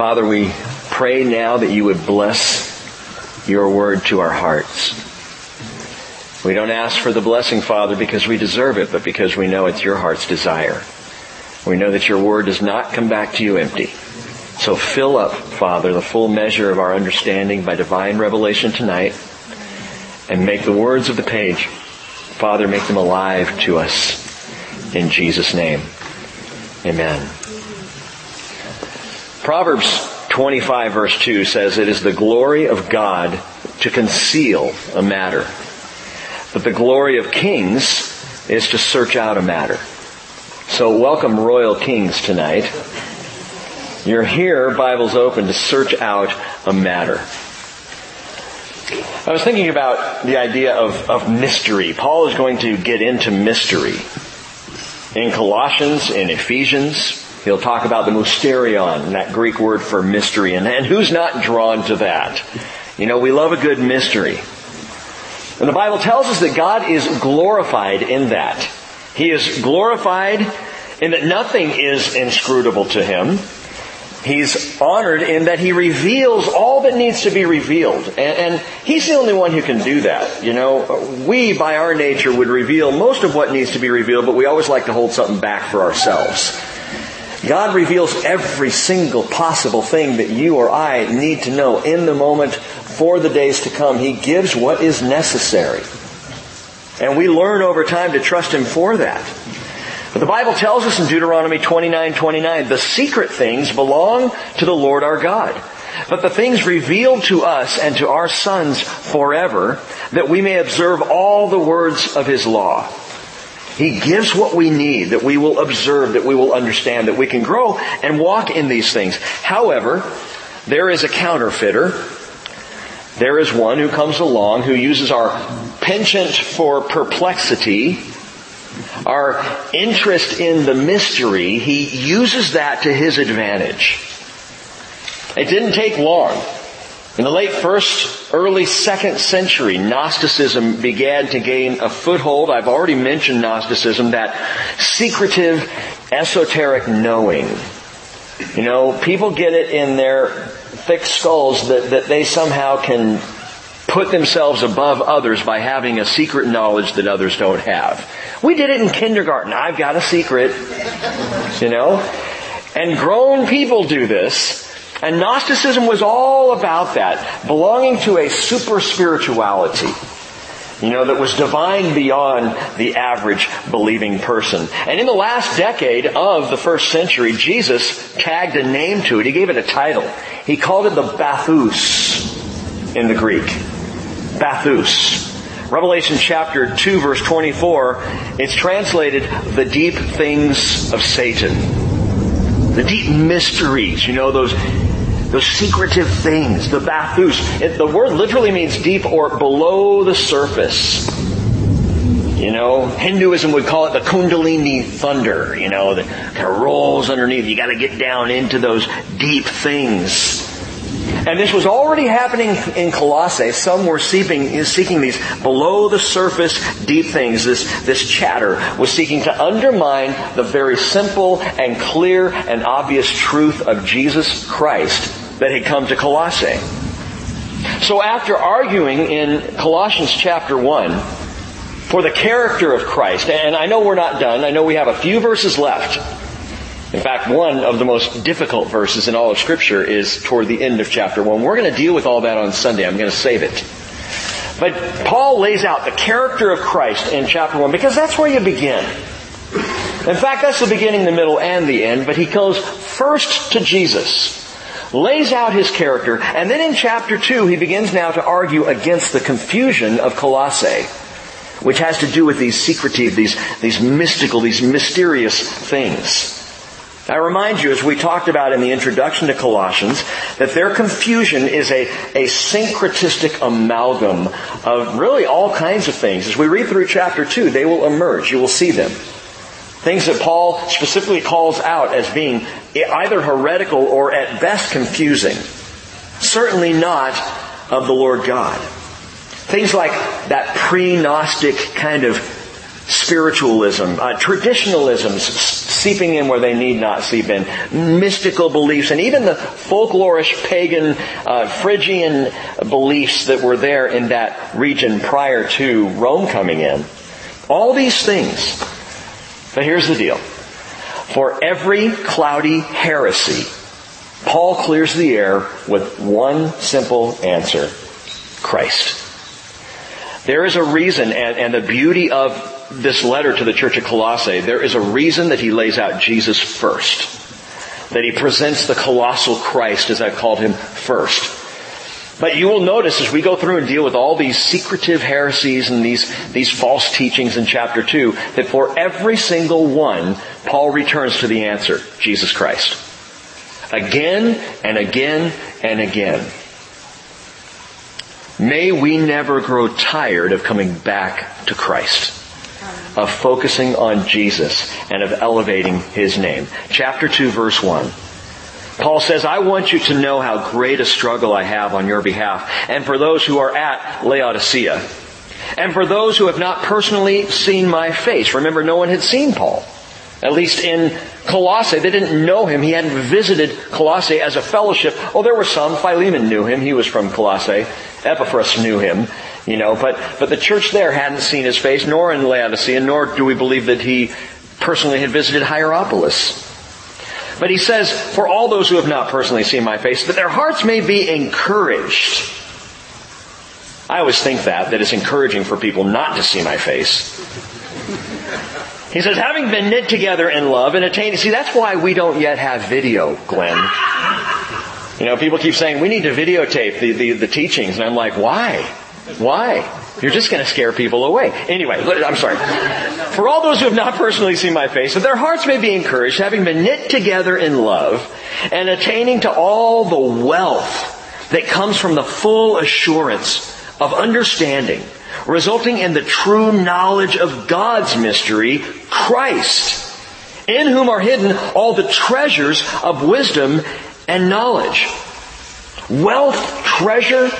Father, we pray now that you would bless your word to our hearts. We don't ask for the blessing, Father, because we deserve it, but because we know it's your heart's desire. We know that your word does not come back to you empty. So fill up, Father, the full measure of our understanding by divine revelation tonight and make the words of the page, Father, make them alive to us in Jesus' name. Amen. Proverbs 25 verse 2 says, It is the glory of God to conceal a matter. But the glory of kings is to search out a matter. So welcome royal kings tonight. You're here, Bible's open, to search out a matter. I was thinking about the idea of, of mystery. Paul is going to get into mystery. In Colossians, in Ephesians, he'll talk about the mysterion, that Greek word for mystery, and, and who's not drawn to that? You know, we love a good mystery. And the Bible tells us that God is glorified in that. He is glorified in that nothing is inscrutable to him. He's honored in that he reveals all that needs to be revealed. And, and, he's the only one who can do that. You know, we by our nature would reveal most of what needs to be revealed, but we always like to hold something back for ourselves. God reveals every single possible thing that you or I need to know in the moment for the days to come. He gives what is necessary. And we learn over time to trust Him for that. But the Bible tells us in Deuteronomy 29, 29, the secret things belong to the Lord our God. But the things revealed to us and to our sons forever, that we may observe all the words of His law. He gives what we need, that we will observe, that we will understand, that we can grow and walk in these things. However, there is a counterfeiter. There is one who comes along who uses our penchant for perplexity our interest in the mystery, he uses that to his advantage. It didn't take long. In the late first, early second century, Gnosticism began to gain a foothold. I've already mentioned Gnosticism, that secretive, esoteric knowing. You know, people get it in their thick skulls that, that they somehow can put themselves above others by having a secret knowledge that others don't have. We did it in kindergarten. I've got a secret. You know? And grown people do this. And Gnosticism was all about that. Belonging to a super spirituality. You know, that was divine beyond the average believing person. And in the last decade of the first century, Jesus tagged a name to it. He gave it a title. He called it the Bathus in the Greek. Bathus. Revelation chapter 2 verse 24, it's translated the deep things of Satan. The deep mysteries, you know, those, those secretive things, the bathus. It, the word literally means deep or below the surface. You know, Hinduism would call it the Kundalini thunder, you know, that kind of rolls underneath. You gotta get down into those deep things. And this was already happening in Colossae. Some were seeking, seeking these below the surface deep things. This, this chatter was seeking to undermine the very simple and clear and obvious truth of Jesus Christ that had come to Colossae. So after arguing in Colossians chapter 1 for the character of Christ, and I know we're not done, I know we have a few verses left, in fact, one of the most difficult verses in all of scripture is toward the end of chapter 1. We're going to deal with all that on Sunday. I'm going to save it. But Paul lays out the character of Christ in chapter 1 because that's where you begin. In fact, that's the beginning, the middle, and the end, but he goes first to Jesus, lays out his character, and then in chapter 2 he begins now to argue against the confusion of Colossae, which has to do with these secretive, these, these mystical, these mysterious things. I remind you, as we talked about in the introduction to Colossians, that their confusion is a, a syncretistic amalgam of really all kinds of things. As we read through chapter 2, they will emerge. You will see them. Things that Paul specifically calls out as being either heretical or at best confusing. Certainly not of the Lord God. Things like that pre-Gnostic kind of spiritualism, uh, traditionalism, seeping in where they need not seep in, mystical beliefs, and even the folklorish pagan uh, Phrygian beliefs that were there in that region prior to Rome coming in. All these things. But here's the deal. For every cloudy heresy, Paul clears the air with one simple answer. Christ. There is a reason, and, and the beauty of this letter to the church of Colossae, there is a reason that he lays out Jesus first. That he presents the colossal Christ, as I've called him, first. But you will notice as we go through and deal with all these secretive heresies and these, these false teachings in chapter 2, that for every single one, Paul returns to the answer, Jesus Christ. Again and again and again. May we never grow tired of coming back to Christ of focusing on Jesus and of elevating His name. Chapter 2 verse 1. Paul says, I want you to know how great a struggle I have on your behalf and for those who are at Laodicea. And for those who have not personally seen my face. Remember, no one had seen Paul. At least in Colossae, they didn't know him. He hadn't visited Colossae as a fellowship. Oh, there were some. Philemon knew him. He was from Colossae. Epaphras knew him. You know, but, but the church there hadn't seen his face, nor in Laodicea, nor do we believe that he personally had visited Hierapolis. But he says, for all those who have not personally seen my face, that their hearts may be encouraged. I always think that, that it's encouraging for people not to see my face. He says, having been knit together in love and attained, see, that's why we don't yet have video, Glenn. You know, people keep saying, we need to videotape the, the, the teachings, and I'm like, why? Why? You're just going to scare people away. Anyway, I'm sorry. For all those who have not personally seen my face, that their hearts may be encouraged, having been knit together in love, and attaining to all the wealth that comes from the full assurance of understanding, resulting in the true knowledge of God's mystery, Christ, in whom are hidden all the treasures of wisdom and knowledge. Wealth, treasure,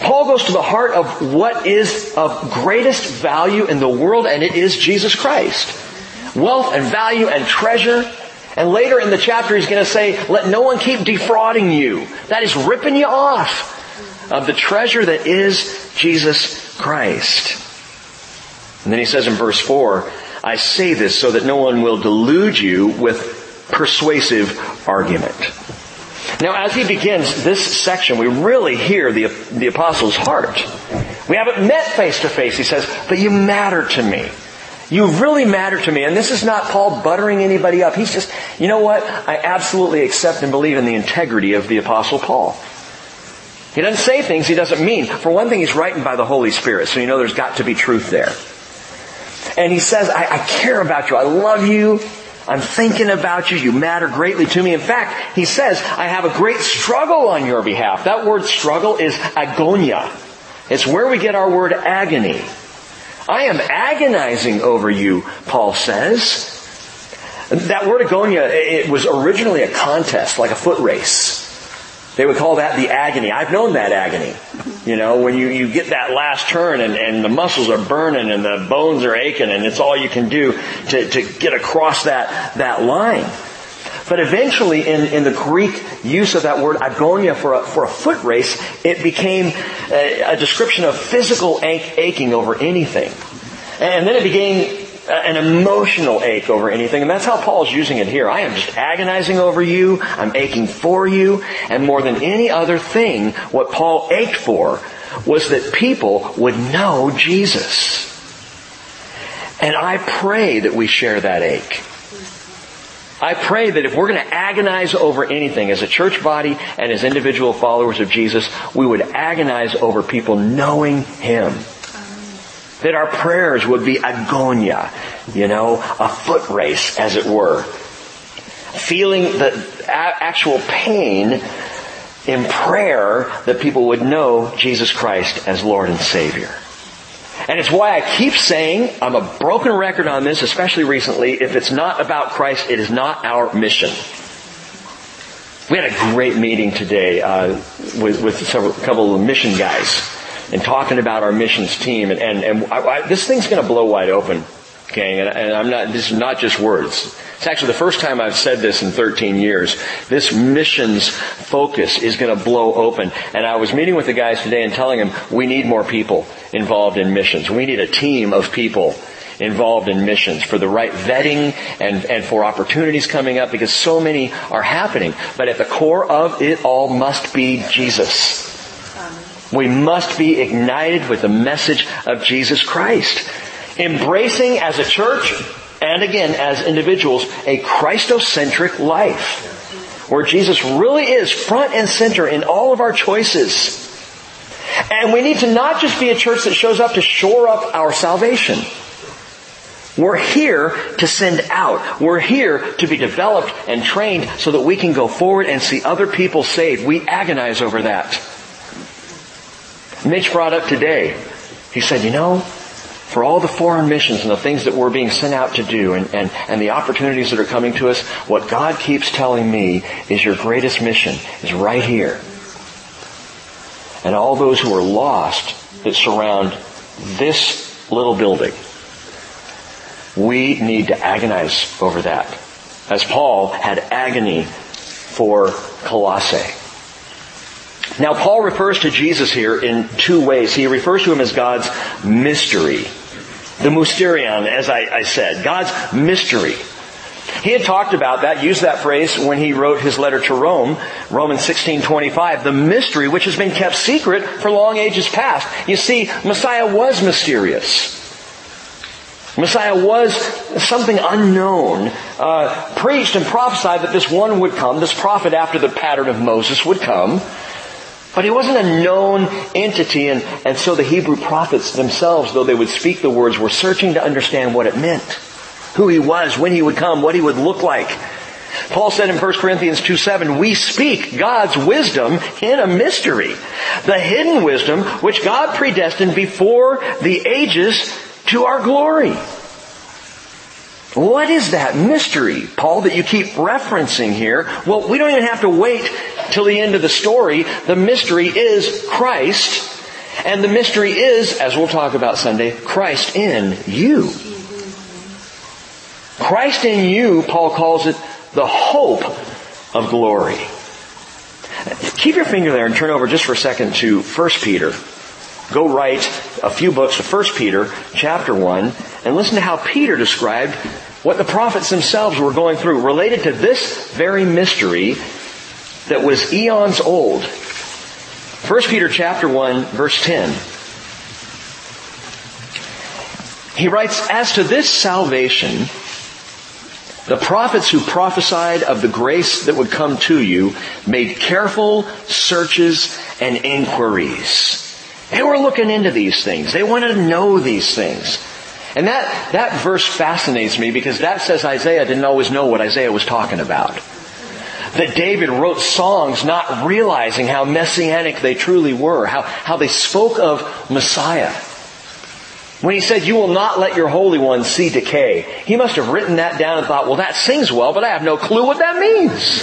Paul goes to the heart of what is of greatest value in the world, and it is Jesus Christ. Wealth and value and treasure. And later in the chapter, he's going to say, let no one keep defrauding you. That is ripping you off of the treasure that is Jesus Christ. And then he says in verse 4, I say this so that no one will delude you with persuasive argument. Now, as he begins this section, we really hear the, the apostle's heart. We haven't met face to face, he says, but you matter to me. You really matter to me. And this is not Paul buttering anybody up. He's just, you know what? I absolutely accept and believe in the integrity of the apostle Paul. He doesn't say things he doesn't mean. For one thing, he's writing by the Holy Spirit, so you know there's got to be truth there. And he says, I, I care about you. I love you. I'm thinking about you. You matter greatly to me. In fact, he says, I have a great struggle on your behalf. That word struggle is agonia. It's where we get our word agony. I am agonizing over you, Paul says. That word agonia, it was originally a contest, like a foot race. They would call that the agony. I've known that agony. You know, when you, you get that last turn and, and the muscles are burning and the bones are aching and it's all you can do to, to get across that, that line. But eventually in, in the Greek use of that word agonia for a, for a foot race, it became a, a description of physical aching over anything. And then it became an emotional ache over anything. And that's how Paul's using it here. I am just agonizing over you. I'm aching for you. And more than any other thing, what Paul ached for was that people would know Jesus. And I pray that we share that ache. I pray that if we're going to agonize over anything as a church body and as individual followers of Jesus, we would agonize over people knowing Him. That our prayers would be agonia, you know, a foot race, as it were. Feeling the actual pain in prayer that people would know Jesus Christ as Lord and Savior. And it's why I keep saying, I'm a broken record on this, especially recently, if it's not about Christ, it is not our mission. We had a great meeting today uh, with, with several, a couple of mission guys and talking about our missions team. And, and, and I, I, this thing's going to blow wide open. Okay, and, and I'm not, this is not just words. It's actually the first time I've said this in 13 years. This missions focus is going to blow open. And I was meeting with the guys today and telling them we need more people involved in missions. We need a team of people involved in missions for the right vetting and, and for opportunities coming up because so many are happening. But at the core of it all must be Jesus. We must be ignited with the message of Jesus Christ. Embracing as a church and again as individuals a Christocentric life where Jesus really is front and center in all of our choices. And we need to not just be a church that shows up to shore up our salvation. We're here to send out. We're here to be developed and trained so that we can go forward and see other people saved. We agonize over that. Mitch brought up today, he said, you know, for all the foreign missions and the things that we're being sent out to do and, and, and the opportunities that are coming to us, what God keeps telling me is your greatest mission is right here. And all those who are lost that surround this little building, we need to agonize over that. As Paul had agony for Colossae. Now Paul refers to Jesus here in two ways. He refers to him as God's mystery. The mysterion, as I, I said. God's mystery. He had talked about that, used that phrase when he wrote his letter to Rome, Romans 16:25, the mystery which has been kept secret for long ages past. You see, Messiah was mysterious. Messiah was something unknown, uh, preached and prophesied that this one would come, this prophet after the pattern of Moses would come. But he wasn't a known entity and, and so the Hebrew prophets themselves, though they would speak the words, were searching to understand what it meant. Who he was, when he would come, what he would look like. Paul said in 1 Corinthians 2 7, we speak God's wisdom in a mystery. The hidden wisdom which God predestined before the ages to our glory. What is that mystery, Paul, that you keep referencing here? Well, we don't even have to wait till the end of the story. The mystery is Christ, and the mystery is, as we'll talk about Sunday, Christ in you. Christ in you, Paul calls it the hope of glory. Keep your finger there and turn over just for a second to 1 Peter. Go write a few books to 1 Peter chapter 1 and listen to how Peter described what the prophets themselves were going through related to this very mystery that was eons old. 1 Peter chapter 1 verse 10. He writes, as to this salvation, the prophets who prophesied of the grace that would come to you made careful searches and inquiries. They were looking into these things. They wanted to know these things. And that, that verse fascinates me because that says Isaiah didn't always know what Isaiah was talking about. That David wrote songs not realizing how messianic they truly were, how, how they spoke of Messiah. When he said, you will not let your Holy One see decay, he must have written that down and thought, well that sings well, but I have no clue what that means.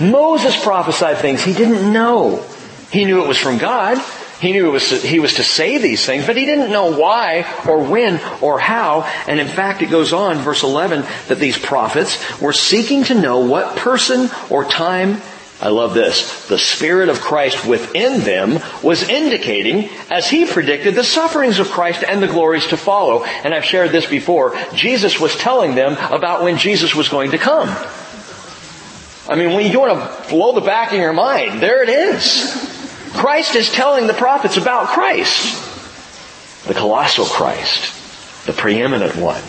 Moses prophesied things he didn't know. He knew it was from God. He knew it was to, he was to say these things, but he didn't know why or when or how. And in fact, it goes on, verse 11, that these prophets were seeking to know what person or time I love this. The Spirit of Christ within them was indicating, as he predicted, the sufferings of Christ and the glories to follow. And I've shared this before. Jesus was telling them about when Jesus was going to come. I mean, when you want to blow the back of your mind, there it is. Christ is telling the prophets about Christ. The colossal Christ. The preeminent one.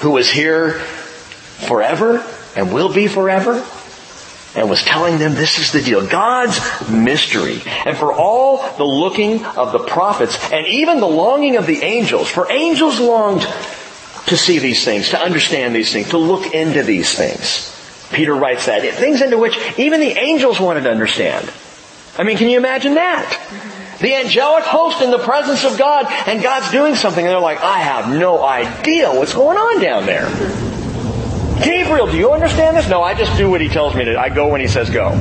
Who was here forever and will be forever and was telling them this is the deal. God's mystery. And for all the looking of the prophets and even the longing of the angels, for angels longed to see these things, to understand these things, to look into these things. Peter writes that. Things into which even the angels wanted to understand. I mean, can you imagine that? The angelic host in the presence of God and God's doing something and they're like, I have no idea what's going on down there. Gabriel, do you understand this? No, I just do what he tells me to. I go when he says go.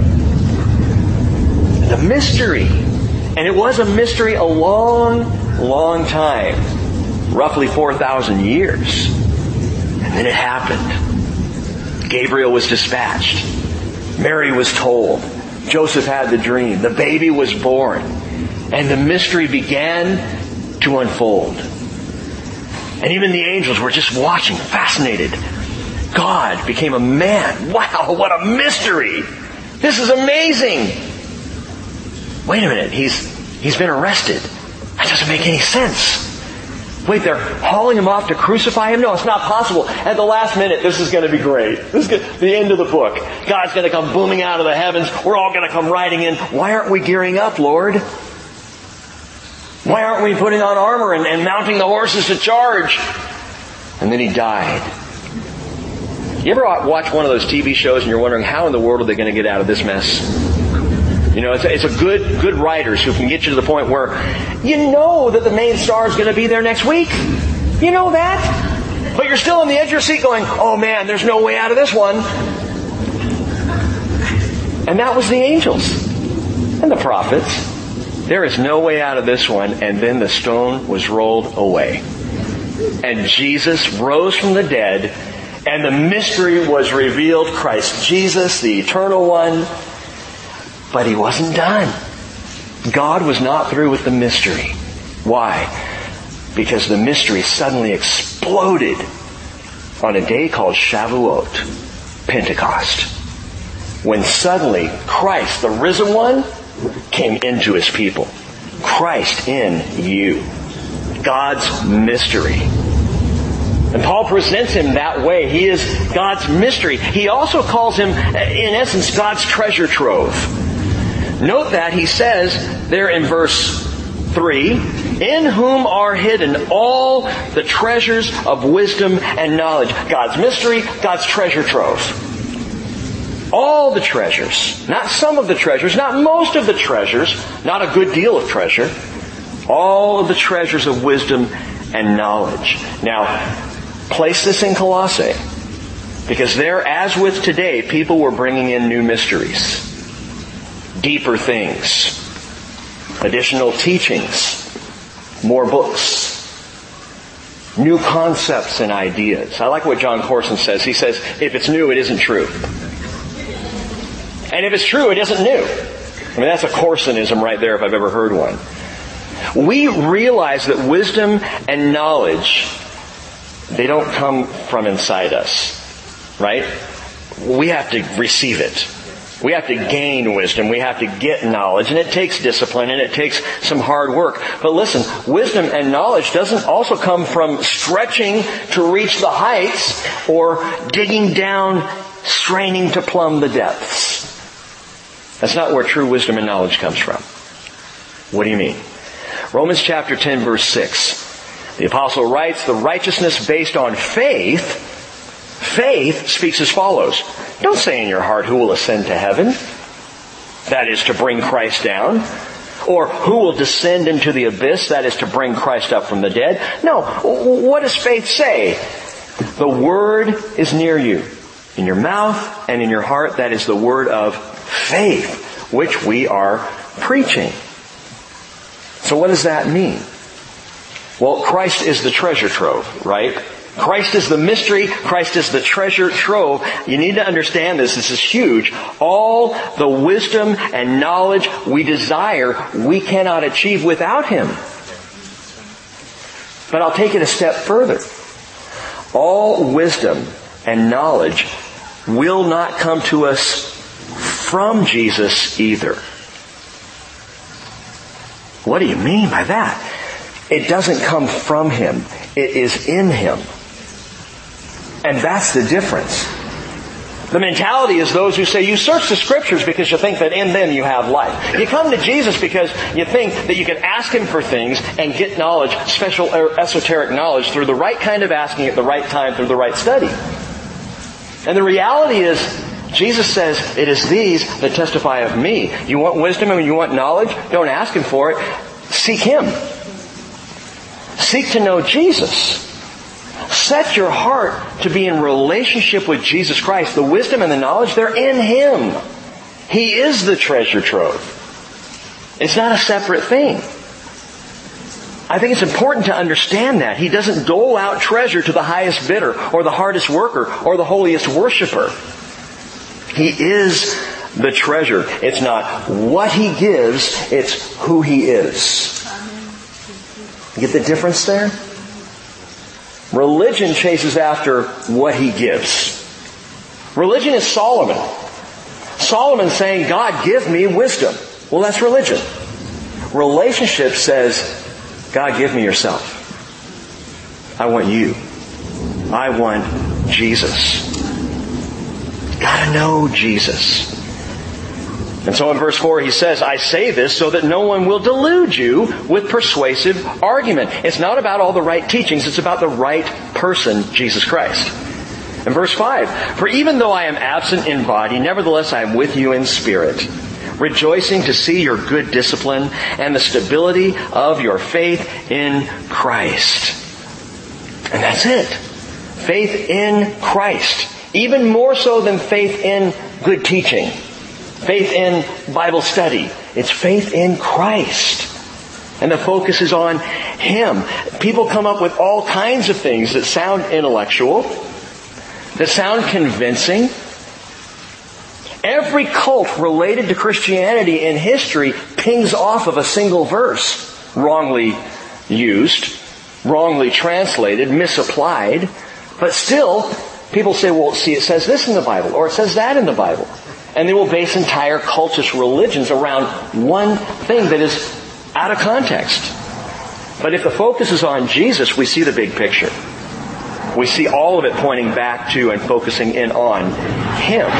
The mystery. And it was a mystery a long, long time. roughly 4,000 years. And then it happened. Gabriel was dispatched. Mary was told. Joseph had the dream. The baby was born. And the mystery began to unfold. And even the angels were just watching, fascinated. God became a man. Wow, what a mystery! This is amazing! Wait a minute, he's, he's been arrested. That doesn't make any sense. Wait, they're hauling him off to crucify him? No, it's not possible. At the last minute, this is going to be great. This is good. the end of the book. God's going to come booming out of the heavens. We're all going to come riding in. Why aren't we gearing up, Lord? Why aren't we putting on armor and, and mounting the horses to charge? And then he died. You ever watch one of those TV shows and you're wondering how in the world are they going to get out of this mess? You know, it's a, it's a good, good writers who can get you to the point where you know that the main star is going to be there next week. You know that. But you're still on the edge of your seat going, oh man, there's no way out of this one. And that was the angels and the prophets. There is no way out of this one. And then the stone was rolled away. And Jesus rose from the dead and the mystery was revealed. Christ Jesus, the eternal one. But he wasn't done. God was not through with the mystery. Why? Because the mystery suddenly exploded on a day called Shavuot, Pentecost. When suddenly Christ, the risen one, came into his people. Christ in you. God's mystery. And Paul presents him that way. He is God's mystery. He also calls him, in essence, God's treasure trove. Note that he says there in verse 3, in whom are hidden all the treasures of wisdom and knowledge. God's mystery, God's treasure trove. All the treasures. Not some of the treasures, not most of the treasures, not a good deal of treasure. All of the treasures of wisdom and knowledge. Now, place this in Colossae. Because there, as with today, people were bringing in new mysteries. Deeper things. Additional teachings. More books. New concepts and ideas. I like what Jon Courson says. He says, if it's new, it isn't true. And if it's true, it isn't new. I mean, that's a Coursonism right there if I've ever heard one. We realize that wisdom and knowledge, they don't come from inside us. Right? We have to receive it. We have to gain wisdom. We have to get knowledge. And it takes discipline and it takes some hard work. But listen, wisdom and knowledge doesn't also come from stretching to reach the heights or digging down, straining to plumb the depths. That's not where true wisdom and knowledge comes from. What do you mean? Romans chapter 10 verse 6. The apostle writes, the righteousness based on faith, faith speaks as follows. Don't say in your heart who will ascend to heaven. That is to bring Christ down. Or who will descend into the abyss? That is to bring Christ up from the dead. No. What does faith say? The word is near you. In your mouth and in your heart. That is the word of faith, which we are preaching. So what does that mean? Well, Christ is the treasure trove, right? Christ is the mystery. Christ is the treasure trove. You need to understand this. This is huge. All the wisdom and knowledge we desire, we cannot achieve without Him. But I'll take it a step further. All wisdom and knowledge will not come to us from Jesus either. What do you mean by that? It doesn't come from Him. It is in Him. And that's the difference. The mentality is those who say you search the scriptures because you think that in them you have life. You come to Jesus because you think that you can ask Him for things and get knowledge, special er, esoteric knowledge through the right kind of asking at the right time through the right study. And the reality is Jesus says, it is these that testify of me. You want wisdom and you want knowledge? Don't ask Him for it. Seek Him. Seek to know Jesus. Set your heart to be in relationship with Jesus Christ. The wisdom and the knowledge, they're in Him. He is the treasure trove. It's not a separate thing. I think it's important to understand that. He doesn't dole out treasure to the highest bidder or the hardest worker or the holiest worshiper. He is the treasure. It's not what he gives, it's who he is. Get the difference there? Religion chases after what he gives. Religion is Solomon. Solomon saying, God, give me wisdom. Well, that's religion. Relationship says, God, give me yourself. I want you. I want Jesus. Gotta know Jesus. And so in verse 4 he says, I say this so that no one will delude you with persuasive argument. It's not about all the right teachings, it's about the right person, Jesus Christ. In verse 5, For even though I am absent in body, nevertheless I am with you in spirit, rejoicing to see your good discipline and the stability of your faith in Christ. And that's it. Faith in Christ. Even more so than faith in good teaching faith in Bible study. It's faith in Christ. And the focus is on Him. People come up with all kinds of things that sound intellectual, that sound convincing. Every cult related to Christianity in history pings off of a single verse, wrongly used, wrongly translated, misapplied, but still, people say, well, see, it says this in the Bible, or it says that in the Bible. And they will base entire cultist religions around one thing that is out of context. But if the focus is on Jesus, we see the big picture. We see all of it pointing back to and focusing in on Him.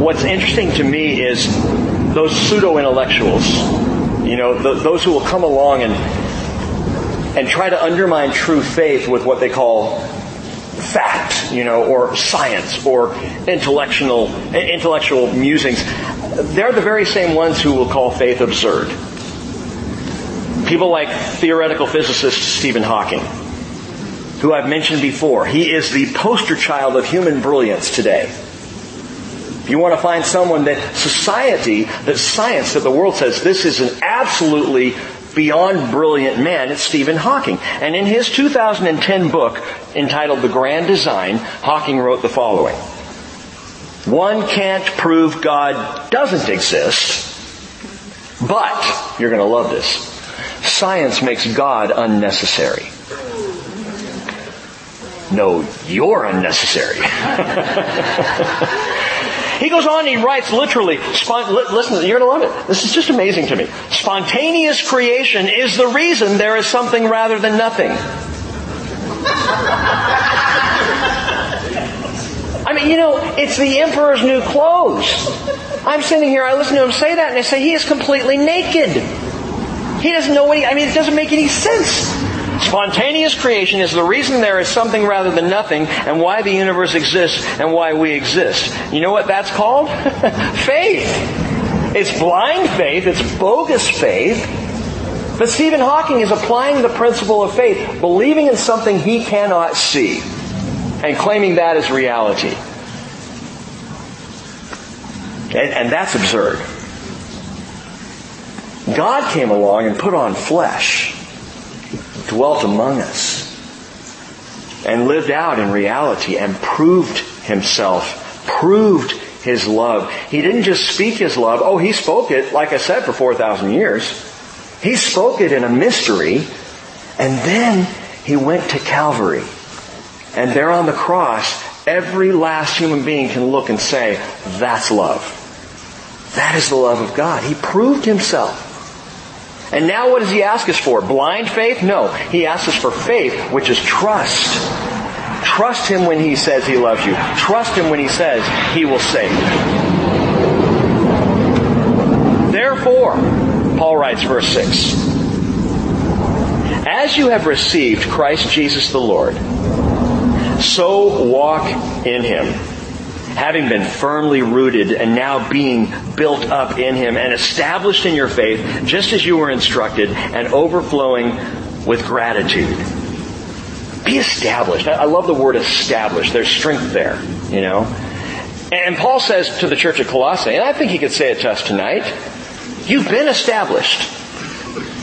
What's interesting to me is those pseudo-intellectuals, you know, those who will come along and and try to undermine true faith with what they call fact, you know, or science, or intellectual, intellectual musings, they're the very same ones who will call faith absurd. People like theoretical physicist Stephen Hawking, who I've mentioned before. He is the poster child of human brilliance today. If you want to find someone that society, that science, that the world says this is an absolutely beyond brilliant man, it's Stephen Hawking. And in his 2010 book entitled The Grand Design, Hawking wrote the following. One can't prove God doesn't exist, but, you're going to love this, science makes God unnecessary. No, you're unnecessary. He goes on and he writes literally, listen, you're going to love it. This is just amazing to me. Spontaneous creation is the reason there is something rather than nothing. I mean, you know, it's the emperor's new clothes. I'm sitting here, I listen to him say that, and I say, he is completely naked. He doesn't know what he, I mean, it doesn't make any sense. Spontaneous creation is the reason there is something rather than nothing and why the universe exists and why we exist. You know what that's called? faith. It's blind faith, it's bogus faith. But Stephen Hawking is applying the principle of faith, believing in something he cannot see, and claiming that as reality. And, and that's absurd. God came along and put on flesh dwelt among us and lived out in reality and proved himself, proved his love. He didn't just speak his love. Oh, he spoke it, like I said, for 4,000 years. He spoke it in a mystery, and then he went to Calvary. And there on the cross, every last human being can look and say, that's love. That is the love of God. He proved himself. And now what does he ask us for? Blind faith? No. He asks us for faith, which is trust. Trust him when he says he loves you. Trust him when he says he will save. Therefore, Paul writes verse 6, As you have received Christ Jesus the Lord, so walk in him having been firmly rooted and now being built up in Him and established in your faith, just as you were instructed, and overflowing with gratitude. Be established. I love the word established. There's strength there, you know. And Paul says to the church at Colossae, and I think he could say it to us tonight, You've been established.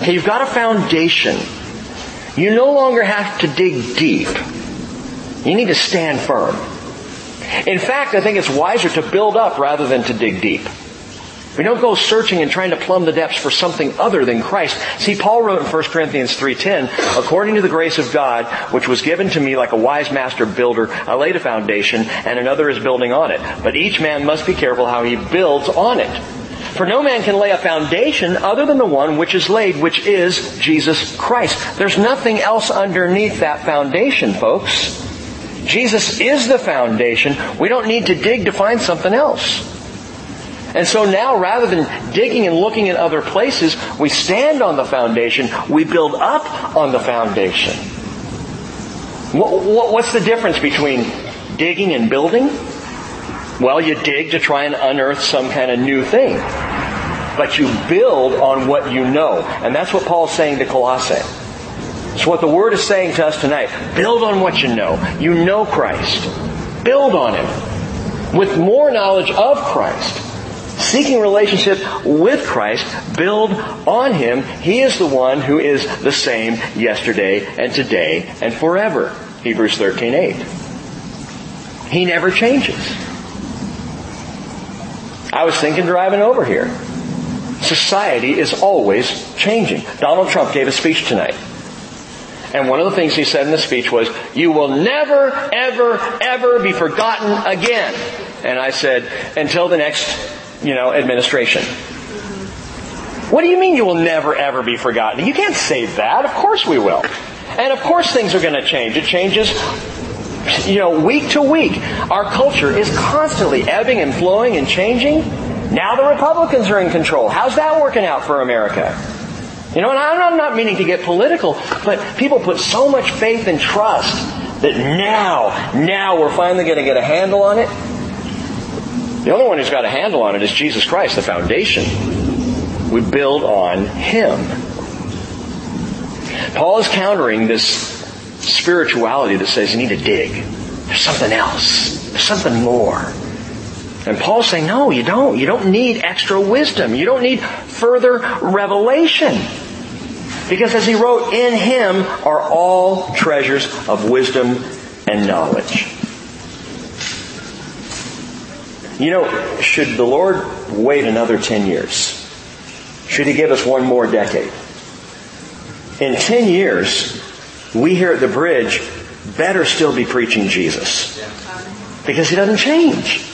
You've got a foundation. You no longer have to dig deep. You need to stand firm. In fact, I think it's wiser to build up rather than to dig deep. We don't go searching and trying to plumb the depths for something other than Christ. See, Paul wrote in 1 Corinthians 3.10, according to the grace of God, which was given to me like a wise master builder, I laid a foundation, and another is building on it. But each man must be careful how he builds on it. For no man can lay a foundation other than the one which is laid, which is Jesus Christ. There's nothing else underneath that foundation, folks. Jesus is the foundation. We don't need to dig to find something else. And so now, rather than digging and looking in other places, we stand on the foundation. We build up on the foundation. What's the difference between digging and building? Well, you dig to try and unearth some kind of new thing. But you build on what you know. And that's what Paul's saying to Colossae. It's what the Word is saying to us tonight. Build on what you know. You know Christ. Build on Him. With more knowledge of Christ seeking relationship with Christ, build on Him. He is the one who is the same yesterday and today and forever. Hebrews 13, 8. He never changes. I was thinking driving over here. Society is always changing. Donald Trump gave a speech tonight. And one of the things he said in the speech was, you will never, ever, ever be forgotten again. And I said, until the next you know, administration. What do you mean you will never ever be forgotten? You can't say that. Of course we will. And of course things are going to change. It changes, you know, week to week. Our culture is constantly ebbing and flowing and changing. Now the Republicans are in control. How's that working out for America? You know, and I'm not meaning to get political, but people put so much faith and trust that now, now we're finally going to get a handle on it. The only one who's got a handle on it is Jesus Christ, the foundation. We build on Him. Paul is countering this spirituality that says you need to dig. There's something else. There's something more. And Paul's saying, no, you don't. You don't need extra wisdom. You don't need further revelation. Because as he wrote, in him are all treasures of wisdom and knowledge. You know, should the Lord wait another 10 years? Should He give us one more decade? In 10 years, we here at the bridge better still be preaching Jesus. Because He doesn't change.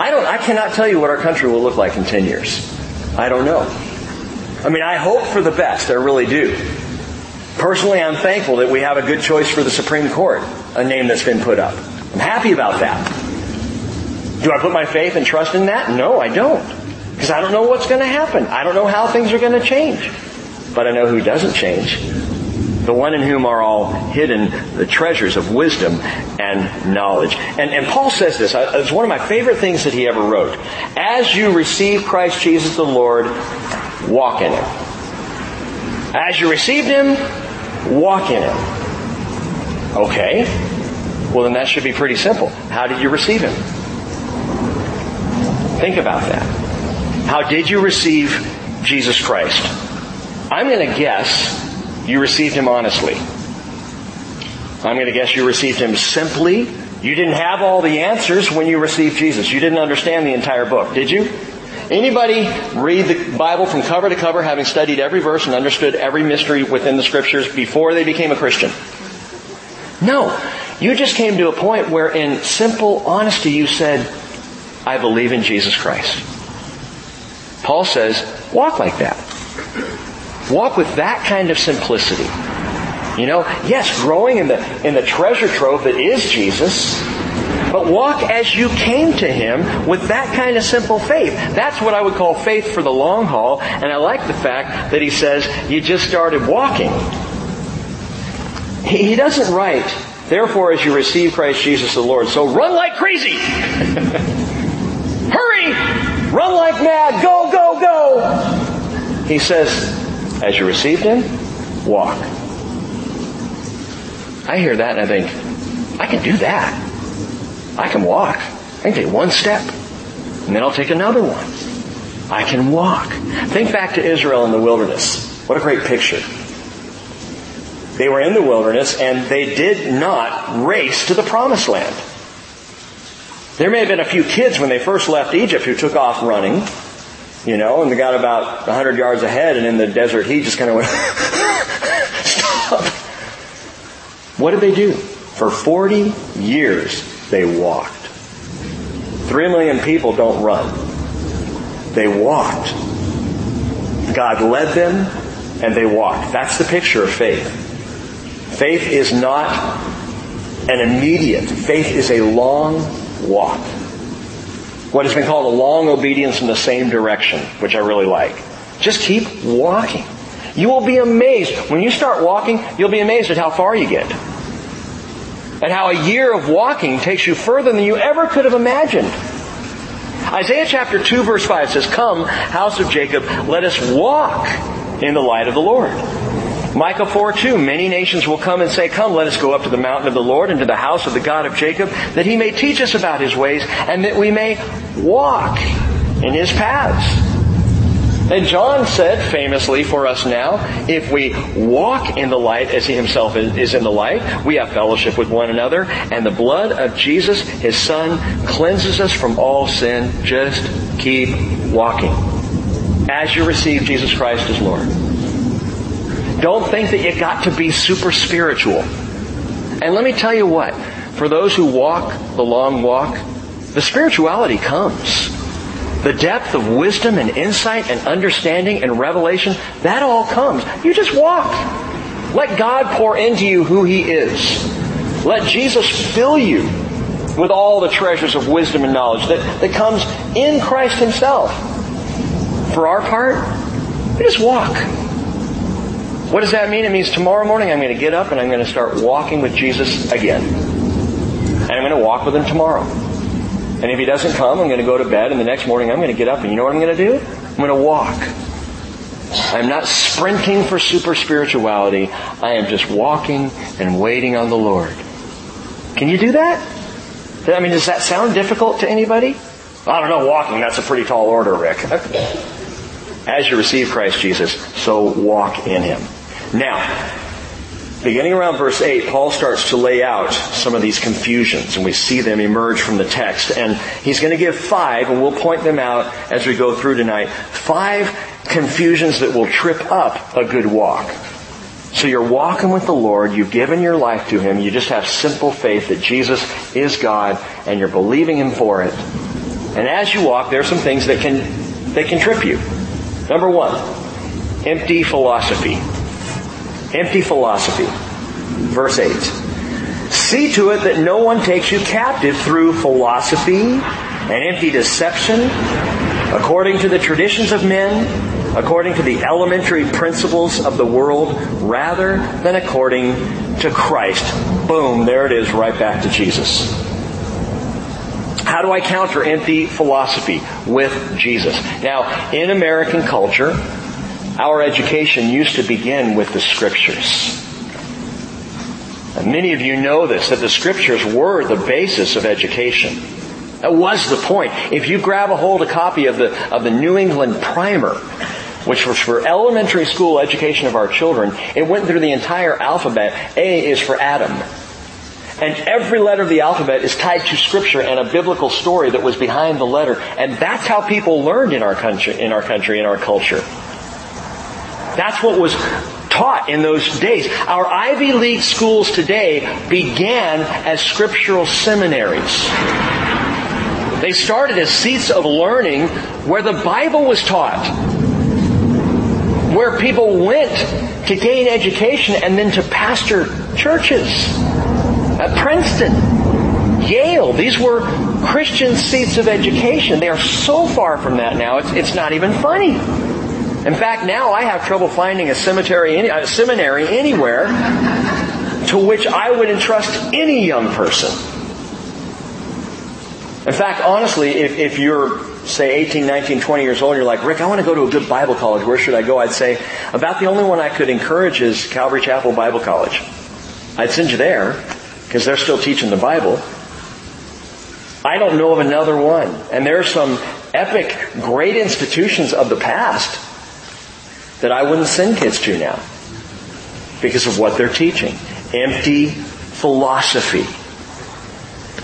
I don't, I cannot tell you what our country will look like in 10 years. I don't know. I mean, I hope for the best. I really do. Personally, I'm thankful that we have a good choice for the Supreme Court, a name that's been put up. I'm happy about that. Do I put my faith and trust in that? No, I don't. Because I don't know what's going to happen. I don't know how things are going to change. But I know who doesn't change. The one in whom are all hidden the treasures of wisdom and knowledge. And, and Paul says this. Uh, it's one of my favorite things that he ever wrote. As you receive Christ Jesus the Lord, walk in Him. As you received Him, walk in Him. Okay. Well, then that should be pretty simple. How did you receive Him? Think about that. How did you receive Jesus Christ? I'm going to guess you received Him honestly. I'm going to guess you received Him simply. You didn't have all the answers when you received Jesus. You didn't understand the entire book, did you? Anybody read the Bible from cover to cover having studied every verse and understood every mystery within the scriptures before they became a Christian? No. You just came to a point where in simple honesty you said, I believe in Jesus Christ. Paul says, walk like that. Walk with that kind of simplicity. You know, yes, growing in the, in the treasure trove that is Jesus, but walk as you came to Him with that kind of simple faith. That's what I would call faith for the long haul, and I like the fact that he says you just started walking. He doesn't write, therefore as you receive Christ Jesus the Lord, so run like crazy. Hurry! Run like mad! Go, go, go! He says, as you received him, walk. I hear that and I think, I can do that. I can walk. I can take one step. And then I'll take another one. I can walk. Think back to Israel in the wilderness. What a great picture. They were in the wilderness and they did not race to the promised land. There may have been a few kids when they first left Egypt who took off running, you know, and they got about 100 yards ahead and in the desert heat just kind of went, stop. What did they do? For 40 years they walked. Three million people don't run. They walked. God led them and they walked. That's the picture of faith. Faith is not an immediate. Faith is a long walk. What has been called a long obedience in the same direction, which I really like. Just keep walking. You will be amazed. When you start walking, you'll be amazed at how far you get. And how a year of walking takes you further than you ever could have imagined. Isaiah chapter 2 verse 5 says, Come, house of Jacob, let us walk in the light of the Lord. Micah 4 2, many nations will come and say, Come, let us go up to the mountain of the Lord and to the house of the God of Jacob, that he may teach us about his ways and that we may walk in his paths. And John said famously for us now, if we walk in the light as he himself is in the light, we have fellowship with one another, and the blood of Jesus, his son, cleanses us from all sin. Just keep walking. As you receive Jesus Christ as Lord. Don't think that you got to be super spiritual. And let me tell you what, for those who walk the long walk, the spirituality comes. The depth of wisdom and insight and understanding and revelation, that all comes. You just walk. Let God pour into you who He is. Let Jesus fill you with all the treasures of wisdom and knowledge that, that comes in Christ Himself. For our part, we just walk. What does that mean? It means tomorrow morning I'm going to get up and I'm going to start walking with Jesus again. And I'm going to walk with Him tomorrow. And if He doesn't come, I'm going to go to bed and the next morning I'm going to get up and you know what I'm going to do? I'm going to walk. I'm not sprinting for super spirituality. I am just walking and waiting on the Lord. Can you do that? I mean, does that sound difficult to anybody? I don't know, walking, that's a pretty tall order, Rick. As you receive Christ Jesus, so walk in Him. Now, beginning around verse 8, Paul starts to lay out some of these confusions, and we see them emerge from the text. And he's going to give five, and we'll point them out as we go through tonight. Five confusions that will trip up a good walk. So you're walking with the Lord, you've given your life to Him, you just have simple faith that Jesus is God, and you're believing Him for it. And as you walk, there are some things that can, that can trip you. Number one, empty philosophy. Empty philosophy. Verse 8. See to it that no one takes you captive through philosophy and empty deception, according to the traditions of men, according to the elementary principles of the world, rather than according to Christ. Boom, there it is, right back to Jesus. How do I counter empty philosophy with Jesus? Now, in American culture, our education used to begin with the scriptures. And many of you know this, that the scriptures were the basis of education. That was the point. If you grab a hold a copy of the, of the New England Primer, which was for elementary school education of our children, it went through the entire alphabet. A is for Adam. And every letter of the alphabet is tied to scripture and a biblical story that was behind the letter. And that's how people learned in our country, in our country, in our culture. That's what was taught in those days. Our Ivy League schools today began as scriptural seminaries. They started as seats of learning where the Bible was taught. Where people went to gain education and then to pastor churches. At Princeton, Yale, these were Christian seats of education. They are so far from that now, it's, it's not even funny. In fact, now I have trouble finding a cemetery, a seminary anywhere to which I would entrust any young person. In fact, honestly, if, if you're, say, 18, 19, 20 years old, and you're like, Rick, I want to go to a good Bible college. Where should I go? I'd say, about the only one I could encourage is Calvary Chapel Bible College. I'd send you there, because they're still teaching the Bible. I don't know of another one. And there are some epic, great institutions of the past that I wouldn't send kids to now because of what they're teaching. Empty philosophy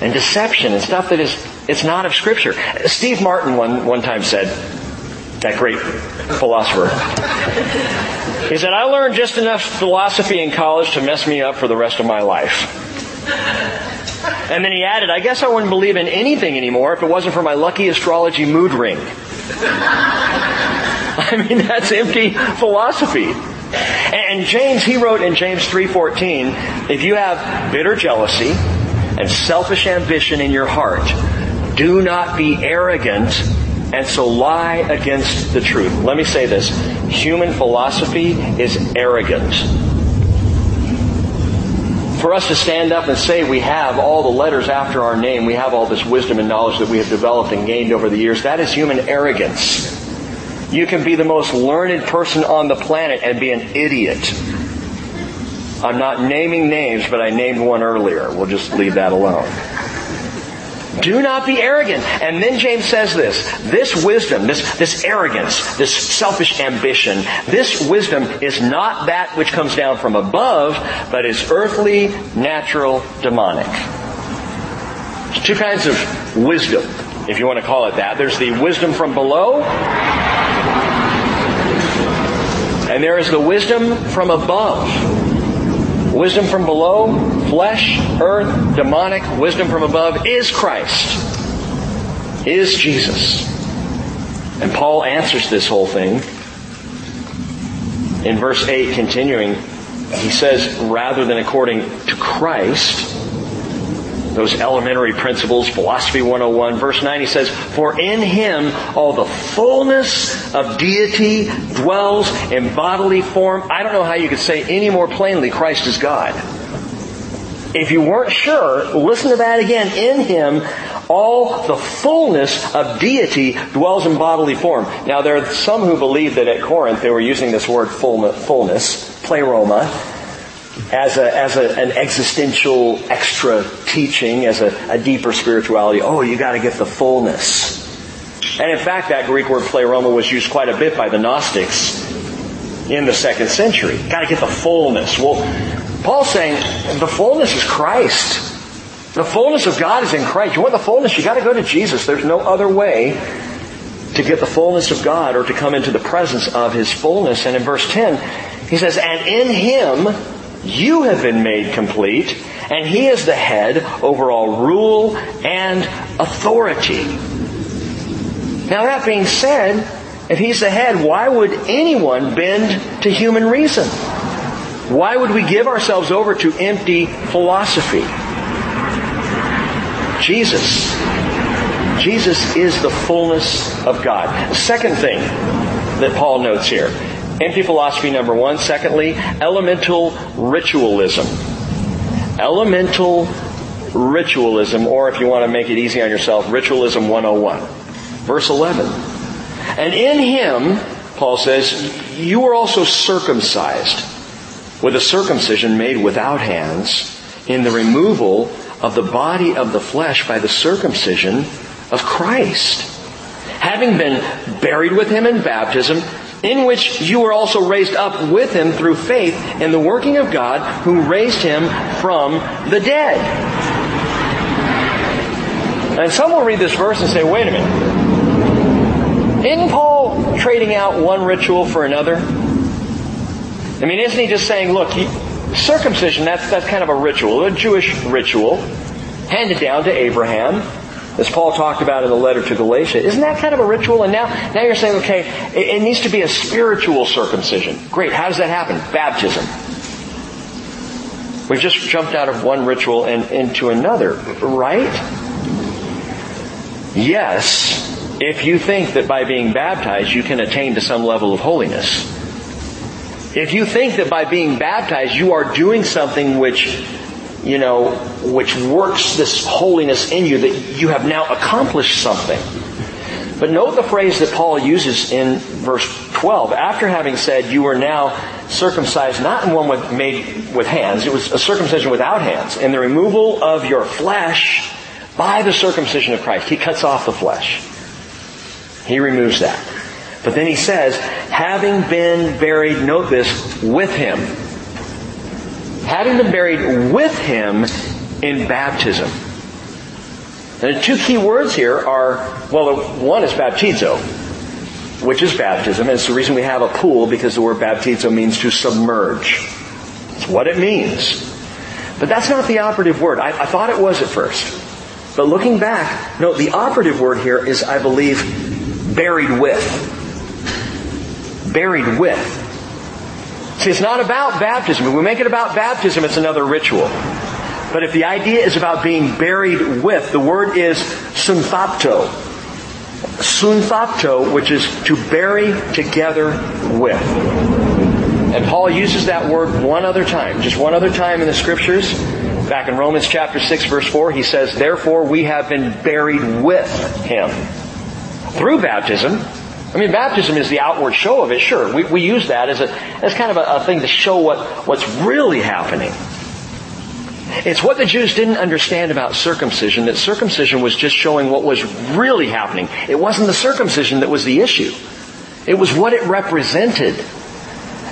and deception and stuff that is, it's not of scripture. Steve Martin one, one time said, that great philosopher, he said, I learned just enough philosophy in college to mess me up for the rest of my life. And then he added, I guess I wouldn't believe in anything anymore if it wasn't for my lucky astrology mood ring. I mean, that's empty philosophy. And James, he wrote in James 3.14, if you have bitter jealousy and selfish ambition in your heart, do not be arrogant and so lie against the truth. Let me say this. Human philosophy is arrogant. For us to stand up and say we have all the letters after our name, we have all this wisdom and knowledge that we have developed and gained over the years, that is human arrogance. You can be the most learned person on the planet and be an idiot. I'm not naming names, but I named one earlier. We'll just leave that alone. Do not be arrogant. And then James says this, this wisdom, this, this arrogance, this selfish ambition, this wisdom is not that which comes down from above, but is earthly, natural, demonic. There's two kinds of wisdom, if you want to call it that. There's the wisdom from below, and there is the wisdom from above. Wisdom from below, flesh, earth, demonic, wisdom from above is Christ. Is Jesus. And Paul answers this whole thing in verse 8 continuing. He says, rather than according to Christ, those elementary principles, Philosophy 101. Verse 9 he says, For in him all the fullness of deity dwells in bodily form. I don't know how you could say any more plainly Christ is God. If you weren't sure, listen to that again. In him all the fullness of deity dwells in bodily form. Now there are some who believe that at Corinth they were using this word fullness, pleroma, as, a, as a, an existential extra teaching, as a, a deeper spirituality. Oh, you got to get the fullness. And in fact, that Greek word pleroma was used quite a bit by the Gnostics in the second century. Got to get the fullness. Well, Paul's saying the fullness is Christ. The fullness of God is in Christ. You want the fullness? You got to go to Jesus. There's no other way to get the fullness of God or to come into the presence of His fullness. And in verse 10, he says, And in Him you have been made complete, and He is the head over all rule and authority. Now that being said, if He's the head, why would anyone bend to human reason? Why would we give ourselves over to empty philosophy? Jesus. Jesus is the fullness of God. Second thing that Paul notes here Empty philosophy, number one. Secondly, elemental ritualism. Elemental ritualism, or if you want to make it easy on yourself, ritualism 101. Verse 11. And in him, Paul says, you were also circumcised with a circumcision made without hands in the removal of the body of the flesh by the circumcision of Christ. Having been buried with him in baptism, in which you were also raised up with him through faith in the working of God who raised him from the dead. And some will read this verse and say, wait a minute. Isn't Paul trading out one ritual for another? I mean, isn't he just saying, look, he, circumcision, that's, that's kind of a ritual, a Jewish ritual, handed down to Abraham as Paul talked about in the letter to Galatia. Isn't that kind of a ritual? And now, now you're saying, okay, it, it needs to be a spiritual circumcision. Great. How does that happen? Baptism. We've just jumped out of one ritual and into another, right? Yes, if you think that by being baptized you can attain to some level of holiness. If you think that by being baptized you are doing something which you know, which works this holiness in you that you have now accomplished something. But note the phrase that Paul uses in verse 12. After having said you are now circumcised not in one with, made with hands, it was a circumcision without hands, in the removal of your flesh by the circumcision of Christ. He cuts off the flesh. He removes that. But then he says, having been buried, note this, with him. Having been buried with him in baptism. And the two key words here are, well, one is baptizo, which is baptism. And it's the reason we have a pool because the word baptizo means to submerge. It's what it means. But that's not the operative word. I, I thought it was at first. But looking back, no, the operative word here is, I believe, buried with. Buried with. See, it's not about baptism. If we make it about baptism, it's another ritual. But if the idea is about being buried with, the word is sunthapto. Sunthapto, which is to bury together with. And Paul uses that word one other time, just one other time in the scriptures. Back in Romans chapter 6 verse 4, he says, Therefore we have been buried with him. Through baptism. I mean, baptism is the outward show of it, sure. We, we use that as a, as kind of a, a thing to show what, what's really happening. It's what the Jews didn't understand about circumcision, that circumcision was just showing what was really happening. It wasn't the circumcision that was the issue. It was what it represented.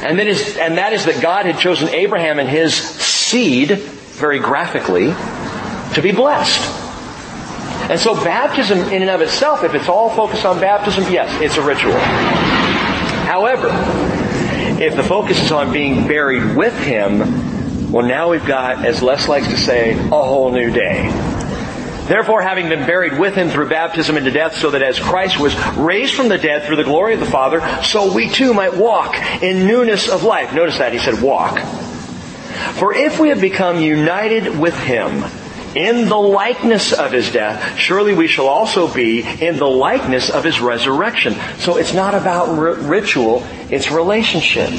And that is, and that is that God had chosen Abraham and his seed, very graphically, to be blessed. And so baptism in and of itself, if it's all focused on baptism, yes, it's a ritual. However, if the focus is on being buried with Him, well now we've got, as Les likes to say, a whole new day. Therefore, having been buried with him through baptism into death, so that as Christ was raised from the dead through the glory of the Father, so we too might walk in newness of life. Notice that he said walk. For if we have become united with him in the likeness of his death, surely we shall also be in the likeness of his resurrection. So it's not about r- ritual, it's relationship.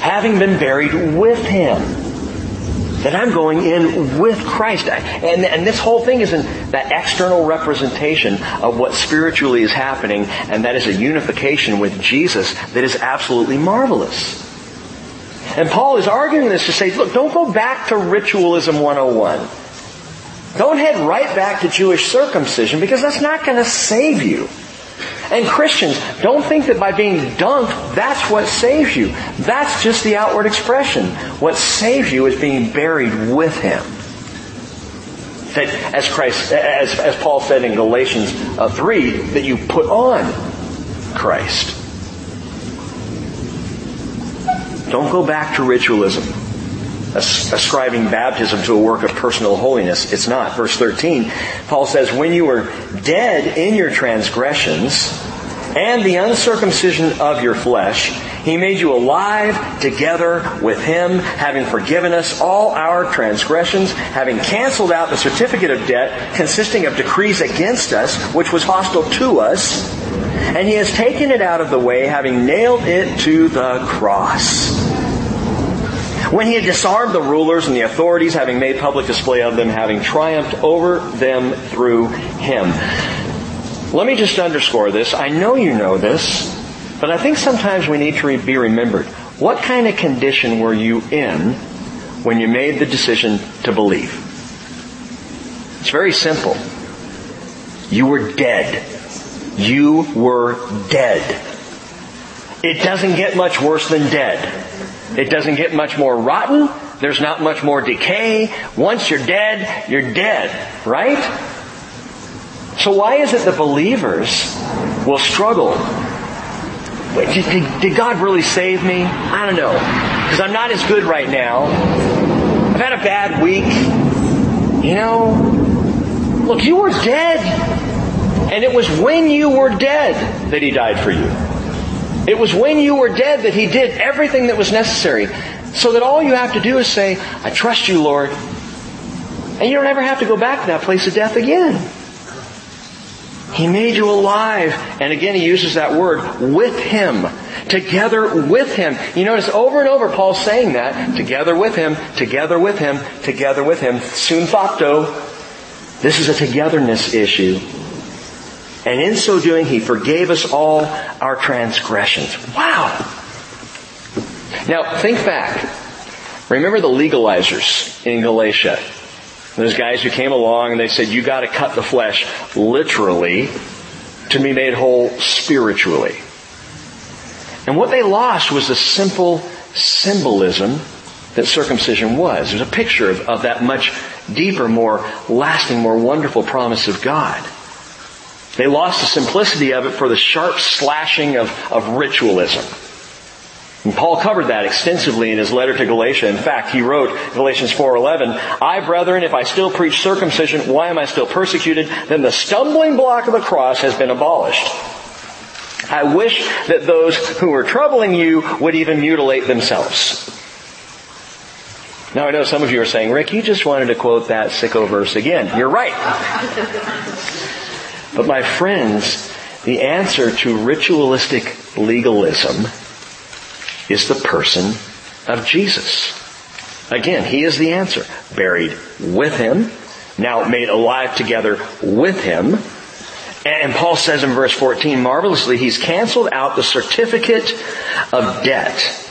Having been buried with him that I'm going in with Christ. And, and this whole thing is in that external representation of what spiritually is happening, and that is a unification with Jesus that is absolutely marvelous. And Paul is arguing this to say, look, don't go back to ritualism 101. Don't head right back to Jewish circumcision because that's not going to save you. And Christians, don't think that by being dunked, that's what saves you. That's just the outward expression. What saves you is being buried with Him. That, as Christ, as, as Paul said in Galatians uh, 3, that you put on Christ. Don't go back to ritualism ascribing baptism to a work of personal holiness. It's not. Verse 13, Paul says, When you were dead in your transgressions and the uncircumcision of your flesh, he made you alive together with him, having forgiven us all our transgressions, having canceled out the certificate of debt consisting of decrees against us, which was hostile to us, and he has taken it out of the way, having nailed it to the cross. When he had disarmed the rulers and the authorities, having made public display of them, having triumphed over them through him. Let me just underscore this. I know you know this, but I think sometimes we need to be remembered. What kind of condition were you in when you made the decision to believe? It's very simple. You were dead. You were dead. It doesn't get much worse than dead. It doesn't get much more rotten. There's not much more decay. Once you're dead, you're dead, right? So why is it that believers will struggle? Wait, did, did God really save me? I don't know. Because I'm not as good right now. I've had a bad week. You know, look, you were dead. And it was when you were dead that He died for you. It was when you were dead that He did everything that was necessary. So that all you have to do is say, I trust you, Lord. And you don't ever have to go back to that place of death again. He made you alive. And again, he uses that word, with him. Together with him. You notice over and over Paul's saying that. Together with him, together with him, together with him. Sunthapto. This is a togetherness issue. And in so doing, He forgave us all our transgressions. Wow! Now, think back. Remember the legalizers in Galatia. Those guys who came along and they said, you gotta cut the flesh literally. to be made whole spiritually. And what they lost was the simple symbolism that circumcision was. There's a picture of, of that much deeper, more lasting, more wonderful promise of God. They lost the simplicity of it for the sharp slashing of, of ritualism. And Paul covered that extensively in his letter to Galatia. In fact, he wrote, Galatians 4.11, I, brethren, if I still preach circumcision, why am I still persecuted? Then the stumbling block of the cross has been abolished. I wish that those who are troubling you would even mutilate themselves. Now I know some of you are saying, Rick, you just wanted to quote that sicko verse again. You're right. But my friends, the answer to ritualistic legalism is the person of Jesus. Again, He is the answer. Buried with Him, now made alive together with Him. And Paul says in verse 14, marvelously, He's canceled out the certificate of debt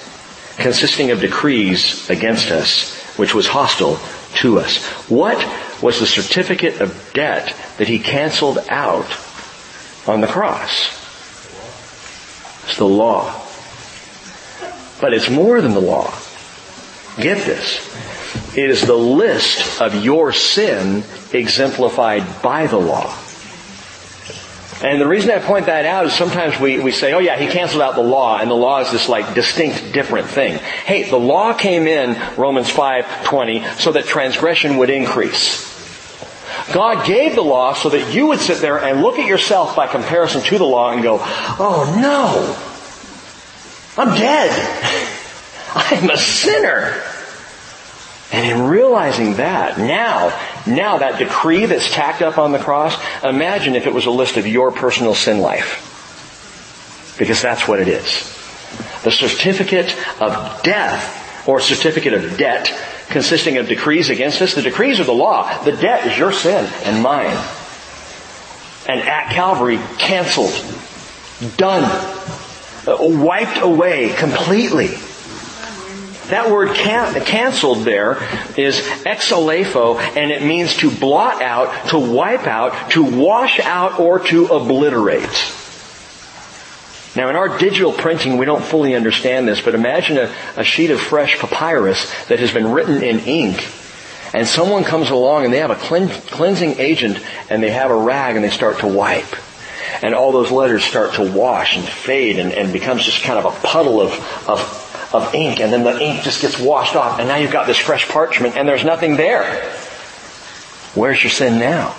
consisting of decrees against us, which was hostile to us. What was the certificate of debt that he canceled out on the cross? It's the law. But it's more than the law. Get this. It is the list of your sin exemplified by the law. And the reason I point that out is sometimes we, we say, oh yeah, he canceled out the law, and the law is this like distinct different thing. Hey, the law came in, Romans 5.20, so that transgression would increase. God gave the law so that you would sit there and look at yourself by comparison to the law and go, oh no, I'm dead. I'm a sinner. And in realizing that, now, now that decree that's tacked up on the cross, imagine if it was a list of your personal sin life. Because that's what it is. The certificate of death, or certificate of debt, consisting of decrees against us. The decrees are the law. The debt is your sin and mine. And at Calvary, canceled. Done. Wiped away completely. That word can- canceled there is exaleipho, and it means to blot out, to wipe out, to wash out, or to obliterate. Now in our digital printing, we don't fully understand this, but imagine a, a sheet of fresh papyrus that has been written in ink, and someone comes along and they have a cleansing agent, and they have a rag and they start to wipe and all those letters start to wash and fade and, and becomes just kind of a puddle of, of of ink and then the ink just gets washed off and now you've got this fresh parchment and there's nothing there. Where's your sin now?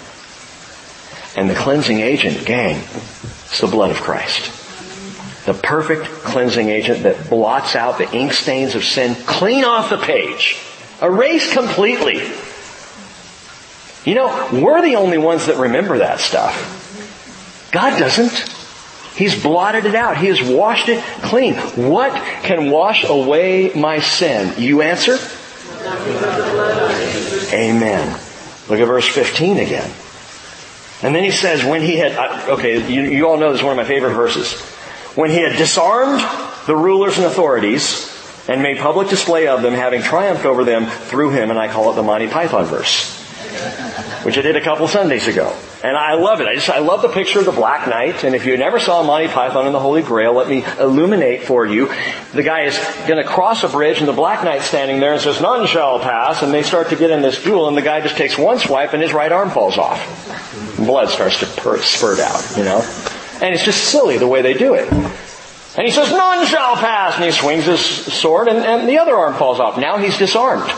And the cleansing agent, gang, is the blood of Christ. The perfect cleansing agent that blots out the ink stains of sin clean off the page. Erase completely. You know, we're the only ones that remember that stuff. God doesn't. He's blotted it out. He has washed it clean. What can wash away my sin? You answer? Amen. Look at verse 15 again. And then he says, when he had, okay, you, you all know this is one of my favorite verses. When he had disarmed the rulers and authorities and made public display of them, having triumphed over them through him, and I call it the Monty Python verse which I did a couple Sundays ago. And I love it. I just, I love the picture of the Black Knight. And if you never saw Monty Python and the Holy Grail, let me illuminate for you. The guy is going to cross a bridge and the Black Knight's standing there and says, none shall pass. And they start to get in this duel and the guy just takes one swipe and his right arm falls off. Blood starts to per- spurt out, you know. And it's just silly the way they do it. And he says, none shall pass. And he swings his sword and, and the other arm falls off. Now he's disarmed.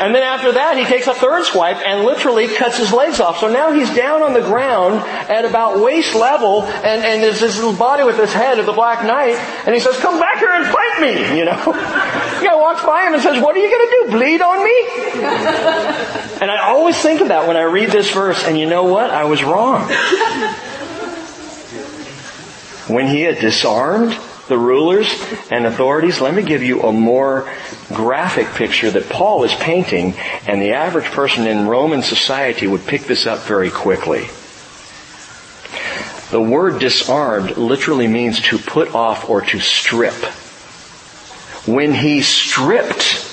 And then after that, he takes a third swipe and literally cuts his legs off. So now he's down on the ground at about waist level, and, and there's this little body with this head of the Black Knight, and he says, come back here and fight me, you know. the guy walks by him and says, what are you gonna do, bleed on me? and I always think of that when I read this verse, and you know what? I was wrong. when he had disarmed the rulers and authorities, let me give you a more graphic picture that Paul is painting, and the average person in Roman society would pick this up very quickly. The word disarmed literally means to put off or to strip. When he stripped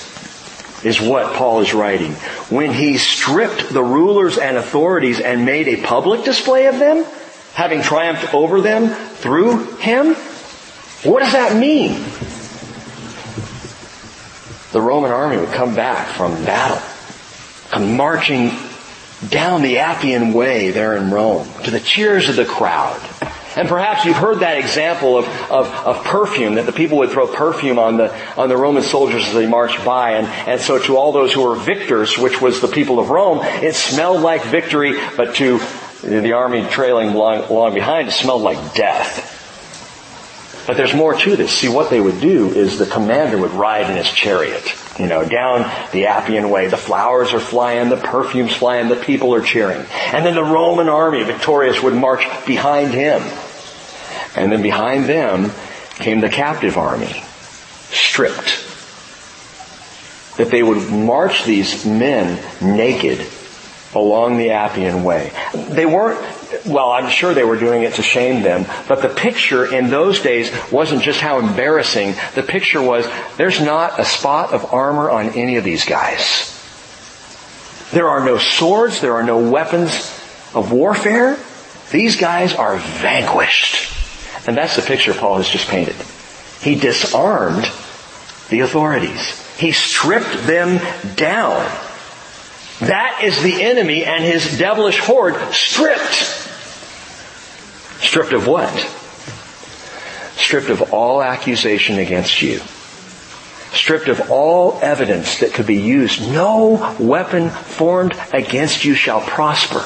is what Paul is writing. When he stripped the rulers and authorities and made a public display of them, having triumphed over them through him, what does that mean? The Roman army would come back from battle, come marching down the Appian Way there in Rome to the cheers of the crowd. And perhaps you've heard that example of, of, of, perfume, that the people would throw perfume on the, on the Roman soldiers as they marched by. And, and so to all those who were victors, which was the people of Rome, it smelled like victory, but to the army trailing long, along behind, it smelled like death. But there's more to this. See, what they would do is the commander would ride in his chariot, you know, down the Appian Way. The flowers are flying, the perfume's flying, the people are cheering. And then the Roman army, victorious, would march behind him. And then behind them came the captive army, stripped. That they would march these men naked along the Appian Way. They weren't, well, I'm sure they were doing it to shame them, but the picture in those days wasn't just how embarrassing. The picture was, there's not a spot of armor on any of these guys. There are no swords, there are no weapons of warfare. These guys are vanquished. And that's the picture Paul has just painted. He disarmed the authorities. He stripped them down. That is the enemy and his devilish horde stripped. Stripped of what? Stripped of all accusation against you. Stripped of all evidence that could be used. No weapon formed against you shall prosper.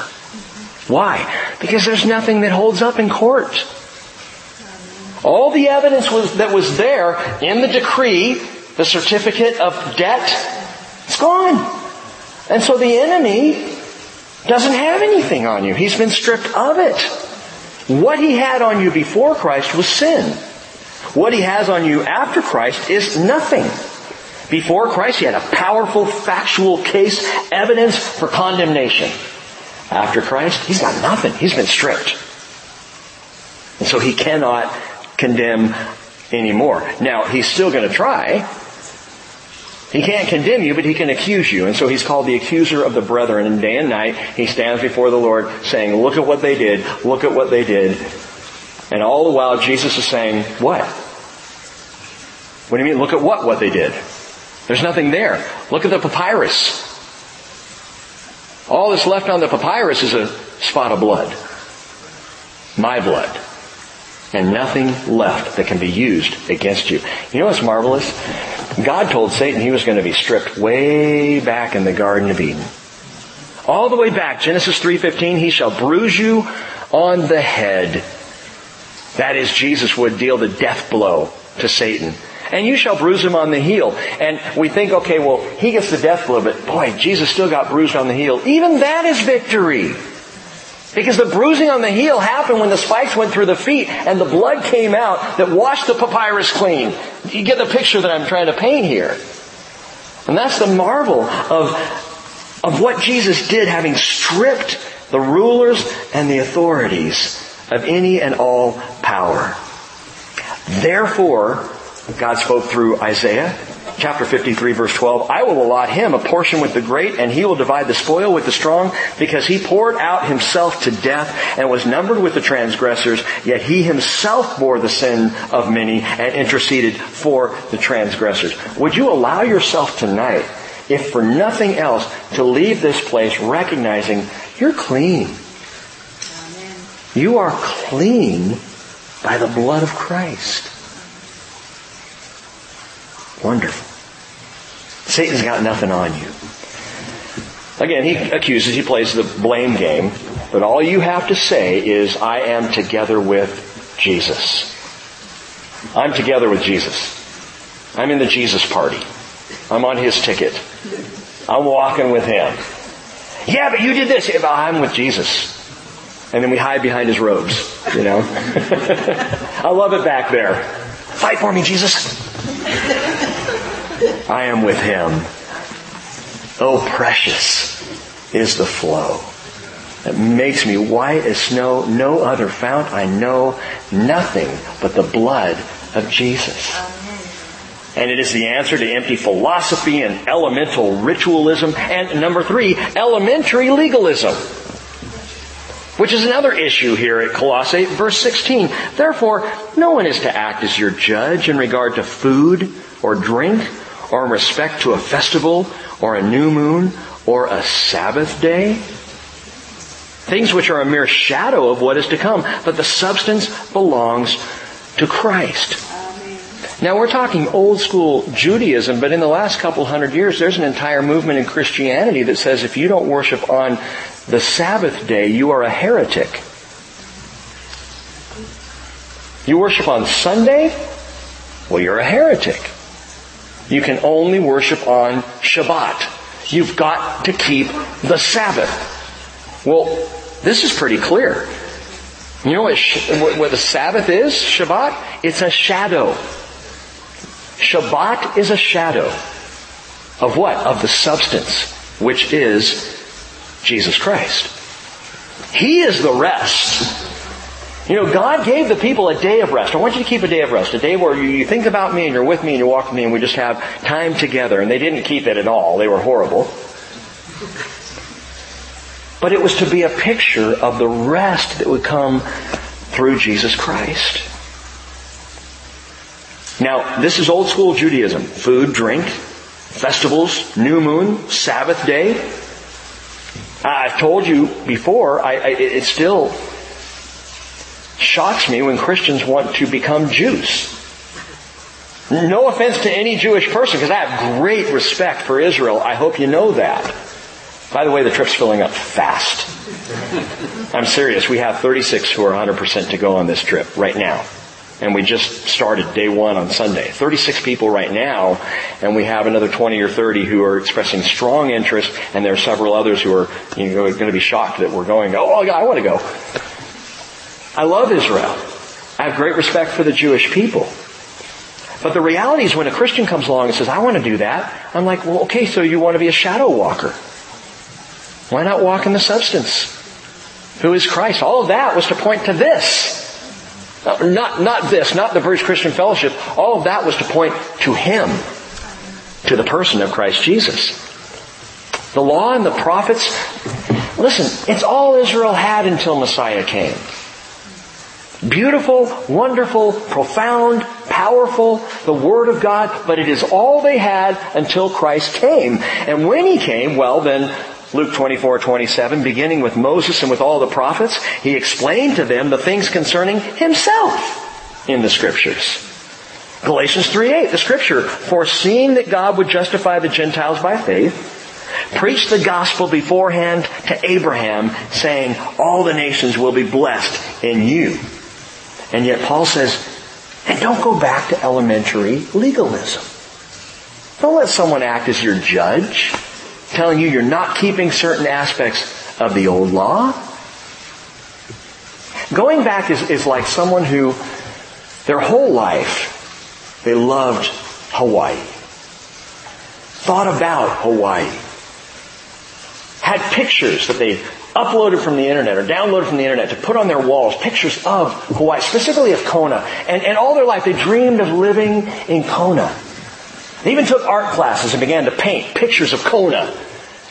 Why? Because there's nothing that holds up in court. All the evidence was, that was there in the decree, the certificate of debt, it's gone. And so the enemy doesn't have anything on you. He's been stripped of it. What he had on you before Christ was sin. What he has on you after Christ is nothing. Before Christ, he had a powerful factual case, evidence for condemnation. After Christ, he's got nothing. He's been stripped. And so he cannot condemn anymore. Now, he's still going to try. He can't condemn you, but he can accuse you. And so he's called the accuser of the brethren. And day and night, he stands before the Lord saying, look at what they did. Look at what they did. And all the while, Jesus is saying, what? What do you mean, look at what, what they did? There's nothing there. Look at the papyrus. All that's left on the papyrus is a spot of blood. My blood and nothing left that can be used against you. You know what's marvelous? God told Satan he was going to be stripped way back in the Garden of Eden. All the way back, Genesis 3.15, he shall bruise you on the head. That is, Jesus would deal the death blow to Satan. And you shall bruise him on the heel. And we think, okay, well, he gets the death blow, but boy, Jesus still got bruised on the heel. Even that is victory. Because the bruising on the heel happened when the spikes went through the feet and the blood came out that washed the papyrus clean. You get the picture that I'm trying to paint here. And that's the marvel of, of what Jesus did having stripped the rulers and the authorities of any and all power. Therefore, God spoke through Isaiah chapter 53 verse 12, I will allot him a portion with the great and he will divide the spoil with the strong because he poured out himself to death and was numbered with the transgressors, yet he himself bore the sin of many and interceded for the transgressors. Would you allow yourself tonight, if for nothing else, to leave this place recognizing you're clean. You are clean by the blood of Christ. Wonderful. Satan's got nothing on you. Again, he accuses, he plays the blame game, but all you have to say is, I am together with Jesus. I'm together with Jesus. I'm in the Jesus party. I'm on his ticket. I'm walking with him. Yeah, but you did this. I'm with Jesus. And then we hide behind his robes, you know. I love it back there. Fight for me, Jesus. I am with him. Oh, precious is the flow that makes me white as snow. No other fount I know nothing but the blood of Jesus. And it is the answer to empty philosophy and elemental ritualism. And number three, elementary legalism. Which is another issue here at Colossae, verse 16. Therefore, no one is to act as your judge in regard to food or drink or in respect to a festival or a new moon or a Sabbath day. Things which are a mere shadow of what is to come, but the substance belongs to Christ. Now we're talking old school Judaism, but in the last couple hundred years, there's an entire movement in Christianity that says if you don't worship on the Sabbath day, you are a heretic. You worship on Sunday? Well, you're a heretic. You can only worship on Shabbat. You've got to keep the Sabbath. Well, this is pretty clear. You know what, what the Sabbath is? Shabbat? It's a shadow. Shabbat is a shadow of what? Of the substance, which is Jesus Christ. He is the rest. You know, God gave the people a day of rest. I want you to keep a day of rest. A day where you think about me and you're with me and you walk with me and we just have time together. And they didn't keep it at all. They were horrible. But it was to be a picture of the rest that would come through Jesus Christ. Now, this is old school Judaism. Food, drink, festivals, new moon, Sabbath day. I've told you before, I, I, it still shocks me when Christians want to become Jews. No offense to any Jewish person, because I have great respect for Israel. I hope you know that. By the way, the trip's filling up fast. I'm serious. We have 36 who are 100% to go on this trip right now. And we just started day one on Sunday. 36 people right now, and we have another 20 or 30 who are expressing strong interest, and there are several others who are you know, going to be shocked that we're going, oh, I want to go. I love Israel. I have great respect for the Jewish people. But the reality is when a Christian comes along and says, I want to do that, I'm like, well, okay, so you want to be a shadow walker. Why not walk in the substance? Who is Christ? All of that was to point to this. Not, not this, not the Bridge Christian Fellowship. All of that was to point to Him, to the person of Christ Jesus. The law and the prophets, listen, it's all Israel had until Messiah came. Beautiful, wonderful, profound, powerful, the Word of God, but it is all they had until Christ came. And when He came, well then, Luke 24, 27, beginning with Moses and with all the prophets, he explained to them the things concerning himself in the scriptures. Galatians 3, 8, the scripture, foreseeing that God would justify the Gentiles by faith, preached the gospel beforehand to Abraham, saying, all the nations will be blessed in you. And yet Paul says, and don't go back to elementary legalism. Don't let someone act as your judge telling you you're not keeping certain aspects of the old law. Going back is, is like someone who their whole life they loved Hawaii. Thought about Hawaii. Had pictures that they uploaded from the internet or downloaded from the internet to put on their walls, pictures of Hawaii, specifically of Kona. And, and all their life they dreamed of living in Kona. They even took art classes and began to paint pictures of Kona.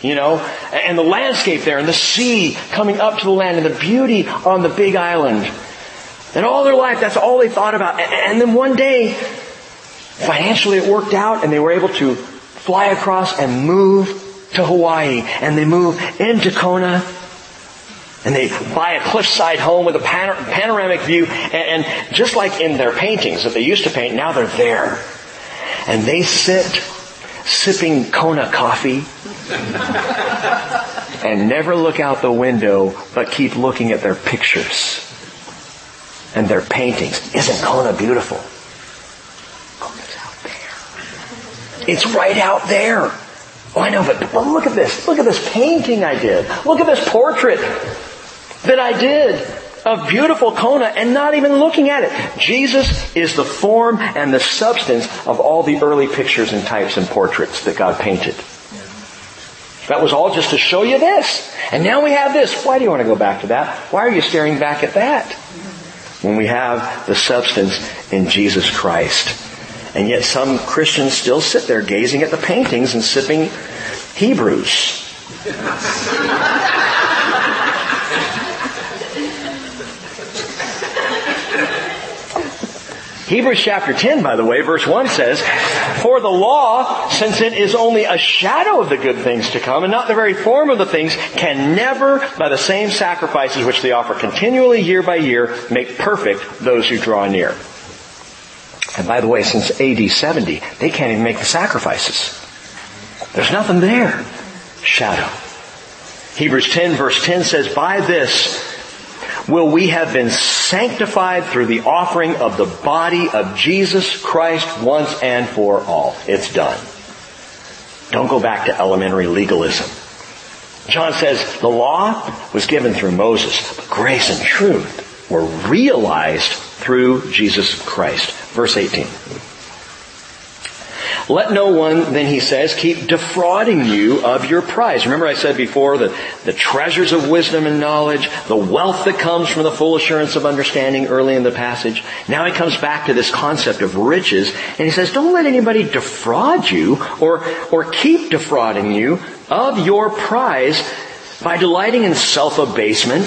You know, and the landscape there and the sea coming up to the land and the beauty on the big island. And all their life, that's all they thought about. And then one day, financially it worked out and they were able to fly across and move to Hawaii. And they move into Kona and they buy a cliffside home with a panoramic view. And, just like in their paintings that they used to paint, now they're there and they sit sipping Kona coffee and never look out the window but keep looking at their pictures and their paintings. Isn't Kona beautiful? Out there. It's right out there. Oh, I know, but look at this. Look at this painting I did. Look at this portrait that I did of beautiful Kona and not even looking at it. Jesus is the form and the substance of all the early pictures and types and portraits that God painted. That was all just to show you this. And now we have this. Why do you want to go back to that? Why are you staring back at that? When we have the substance in Jesus Christ. And yet some Christians still sit there gazing at the paintings and sipping Hebrews. Hebrews chapter 10, by the way, verse 1 says, For the law, since it is only a shadow of the good things to come and not the very form of the things, can never, by the same sacrifices which they offer continually year by year, make perfect those who draw near. And by the way, since AD 70, they can't even make the sacrifices. There's nothing there. Shadow. Hebrews 10 verse 10 says, By this will we have been sanctified through the offering of the body of Jesus Christ once and for all. It's done. Don't go back to elementary legalism. John says the law was given through Moses, but grace and truth were realized through Jesus Christ. Verse 18. Let no one, then he says, keep defrauding you of your prize. Remember I said before that the treasures of wisdom and knowledge, the wealth that comes from the full assurance of understanding early in the passage. Now he comes back to this concept of riches and he says, don't let anybody defraud you or, or keep defrauding you of your prize by delighting in self-abasement,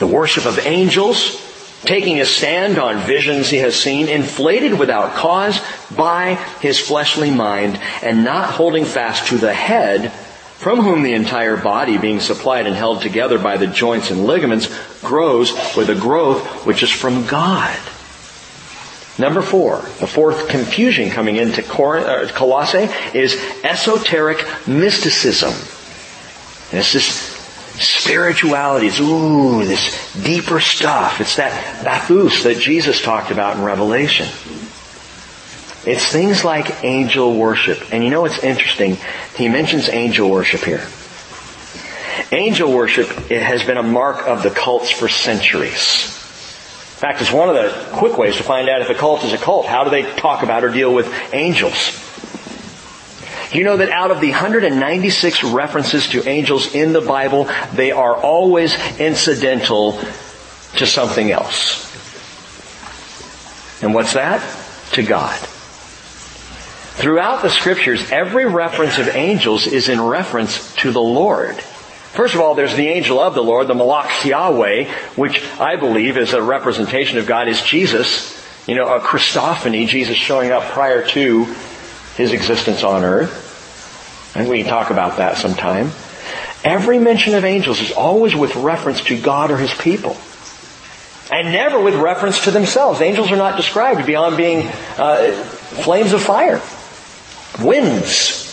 the worship of angels, taking a stand on visions he has seen, inflated without cause by his fleshly mind, and not holding fast to the head, from whom the entire body, being supplied and held together by the joints and ligaments, grows with a growth which is from God. Number four, the fourth confusion coming into uh, Colossae is esoteric mysticism. And it's spirituality. It's, ooh, this deeper stuff. It's that bathos that Jesus talked about in Revelation. It's things like angel worship. And you know what's interesting? He mentions angel worship here. Angel worship has been a mark of the cults for centuries. In fact, it's one of the quick ways to find out if a cult is a cult. How do they talk about or deal with angels? You know that out of the 196 references to angels in the Bible, they are always incidental to something else. And what's that? To God. Throughout the scriptures, every reference of angels is in reference to the Lord. First of all, there's the angel of the Lord, the Malach Yahweh, which I believe is a representation of God, is Jesus. You know, a Christophany, Jesus showing up prior to his existence on earth. And we can talk about that sometime. Every mention of angels is always with reference to God or his people. And never with reference to themselves. Angels are not described beyond being uh, flames of fire, winds,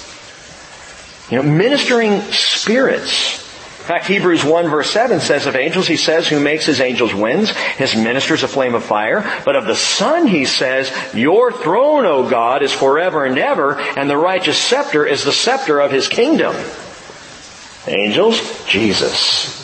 you know, ministering spirits. In fact, Hebrews 1 verse 7 says of angels, he says, who makes his angels winds, his ministers a flame of fire. But of the Son, he says, your throne, O God, is forever and ever, and the righteous scepter is the scepter of his kingdom. Angels, Jesus.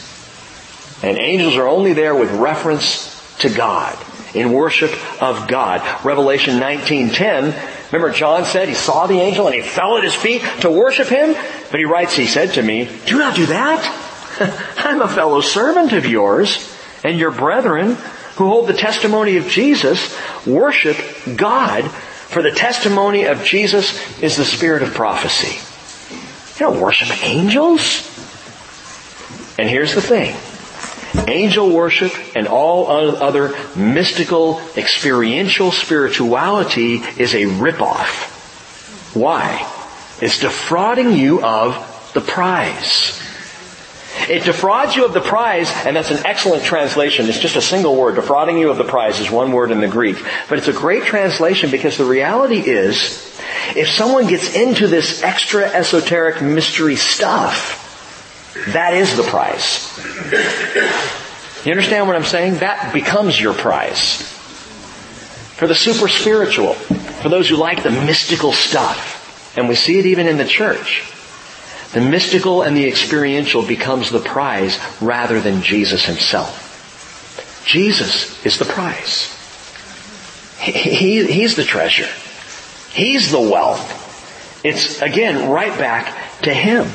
And angels are only there with reference to God, in worship of God. Revelation 19.10, remember John said he saw the angel and he fell at his feet to worship him? But he writes, he said to me, do not do that. I'm a fellow servant of yours and your brethren who hold the testimony of Jesus worship God for the testimony of Jesus is the spirit of prophecy. You don't worship angels. And here's the thing. Angel worship and all other mystical, experiential spirituality is a ripoff. Why? It's defrauding you of the prize. It defrauds you of the prize, and that's an excellent translation. It's just a single word. Defrauding you of the prize is one word in the Greek. But it's a great translation because the reality is, if someone gets into this extra esoteric mystery stuff, that is the prize. You understand what I'm saying? That becomes your prize. For the super spiritual, for those who like the mystical stuff, and we see it even in the church. The mystical and the experiential becomes the prize rather than Jesus himself. Jesus is the prize. He, he's the treasure. He's the wealth. It's again right back to Him.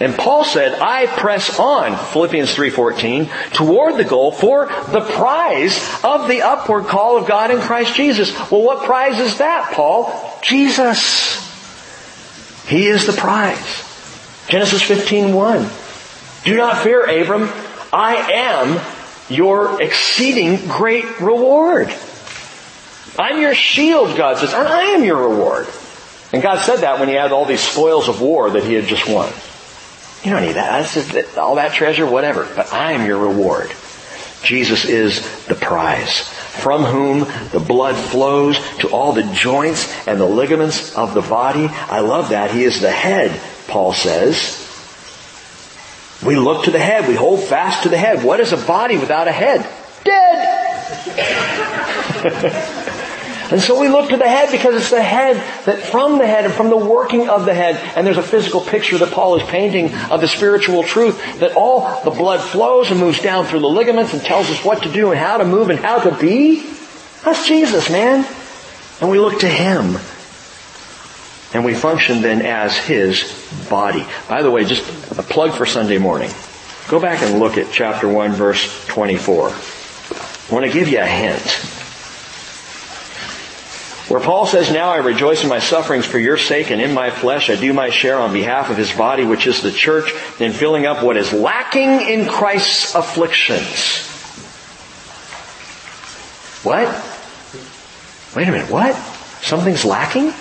And Paul said, I press on, Philippians 3.14, toward the goal for the prize of the upward call of God in Christ Jesus. Well, what prize is that, Paul? Jesus. He is the prize. Genesis 15.1. Do not fear, Abram. I am your exceeding great reward. I'm your shield, God says, and I am your reward. And God said that when he had all these spoils of war that he had just won. You don't need that. Just, all that treasure, whatever. But I am your reward. Jesus is the prize, from whom the blood flows to all the joints and the ligaments of the body. I love that. He is the head, Paul says. We look to the head. We hold fast to the head. What is a body without a head? Dead! And so we look to the head because it's the head that from the head and from the working of the head, and there's a physical picture that Paul is painting of the spiritual truth that all the blood flows and moves down through the ligaments and tells us what to do and how to move and how to be. That's Jesus, man. And we look to Him. And we function then as His body. By the way, just a plug for Sunday morning. Go back and look at chapter 1 verse 24. I want to give you a hint. Where Paul says, Now I rejoice in my sufferings for your sake, and in my flesh I do my share on behalf of his body, which is the church, in filling up what is lacking in Christ's afflictions. What? Wait a minute, what? Something's lacking?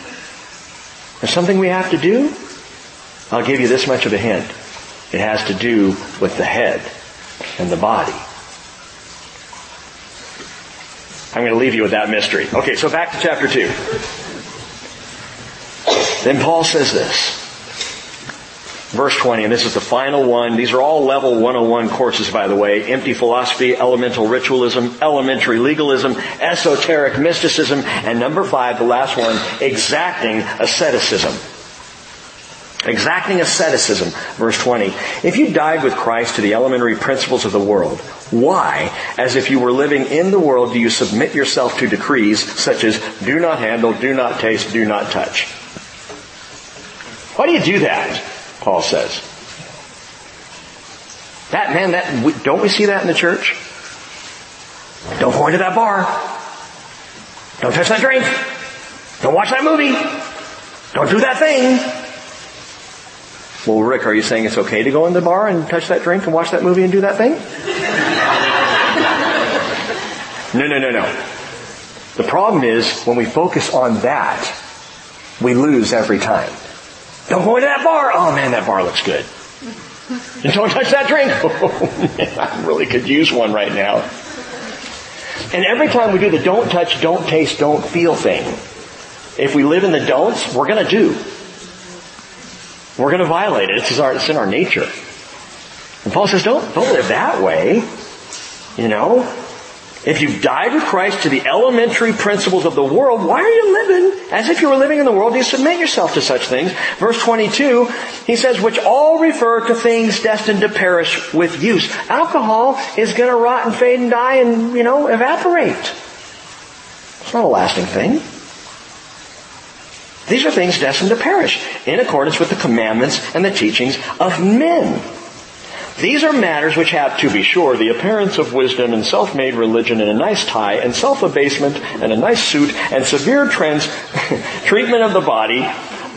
There's something we have to do? I'll give you this much of a hint. It has to do with the head and the body. I'm going to leave you with that mystery. Okay, so back to chapter 2. Then Paul says this. Verse 20, and this is the final one. These are all level 101 courses, by the way. Empty philosophy, elemental ritualism, elementary legalism, esoteric mysticism, and number five, the last one, exacting asceticism. Exacting asceticism, verse 20. If you died with Christ to the elementary principles of the world, why, as if you were living in the world, do you submit yourself to decrees such as do not handle, do not taste, do not touch? Why do you do that? Paul says. That man, that don't we see that in the church? Don't go into that bar. Don't touch that drink. Don't watch that movie. Don't do that thing. Well, Rick, are you saying it's okay to go in the bar and touch that drink and watch that movie and do that thing? no, no, no, no. The problem is when we focus on that, we lose every time. Don't go into that bar. Oh man, that bar looks good. And don't touch that drink. Oh man, I really could use one right now. And every time we do the don't touch, don't taste, don't feel thing, if we live in the don'ts, we're gonna do. We're going to violate it. It's, our, it's in our nature. And Paul says, don't, don't live that way. You know? If you've died with Christ to the elementary principles of the world, why are you living as if you were living in the world? Do you submit yourself to such things. Verse 22, he says, which all refer to things destined to perish with use. Alcohol is going to rot and fade and die and, you know, evaporate. It's not a lasting thing. These are things destined to perish in accordance with the commandments and the teachings of men. These are matters which have, to be sure, the appearance of wisdom and self-made religion and a nice tie and self-abasement and a nice suit and severe trans- treatment of the body,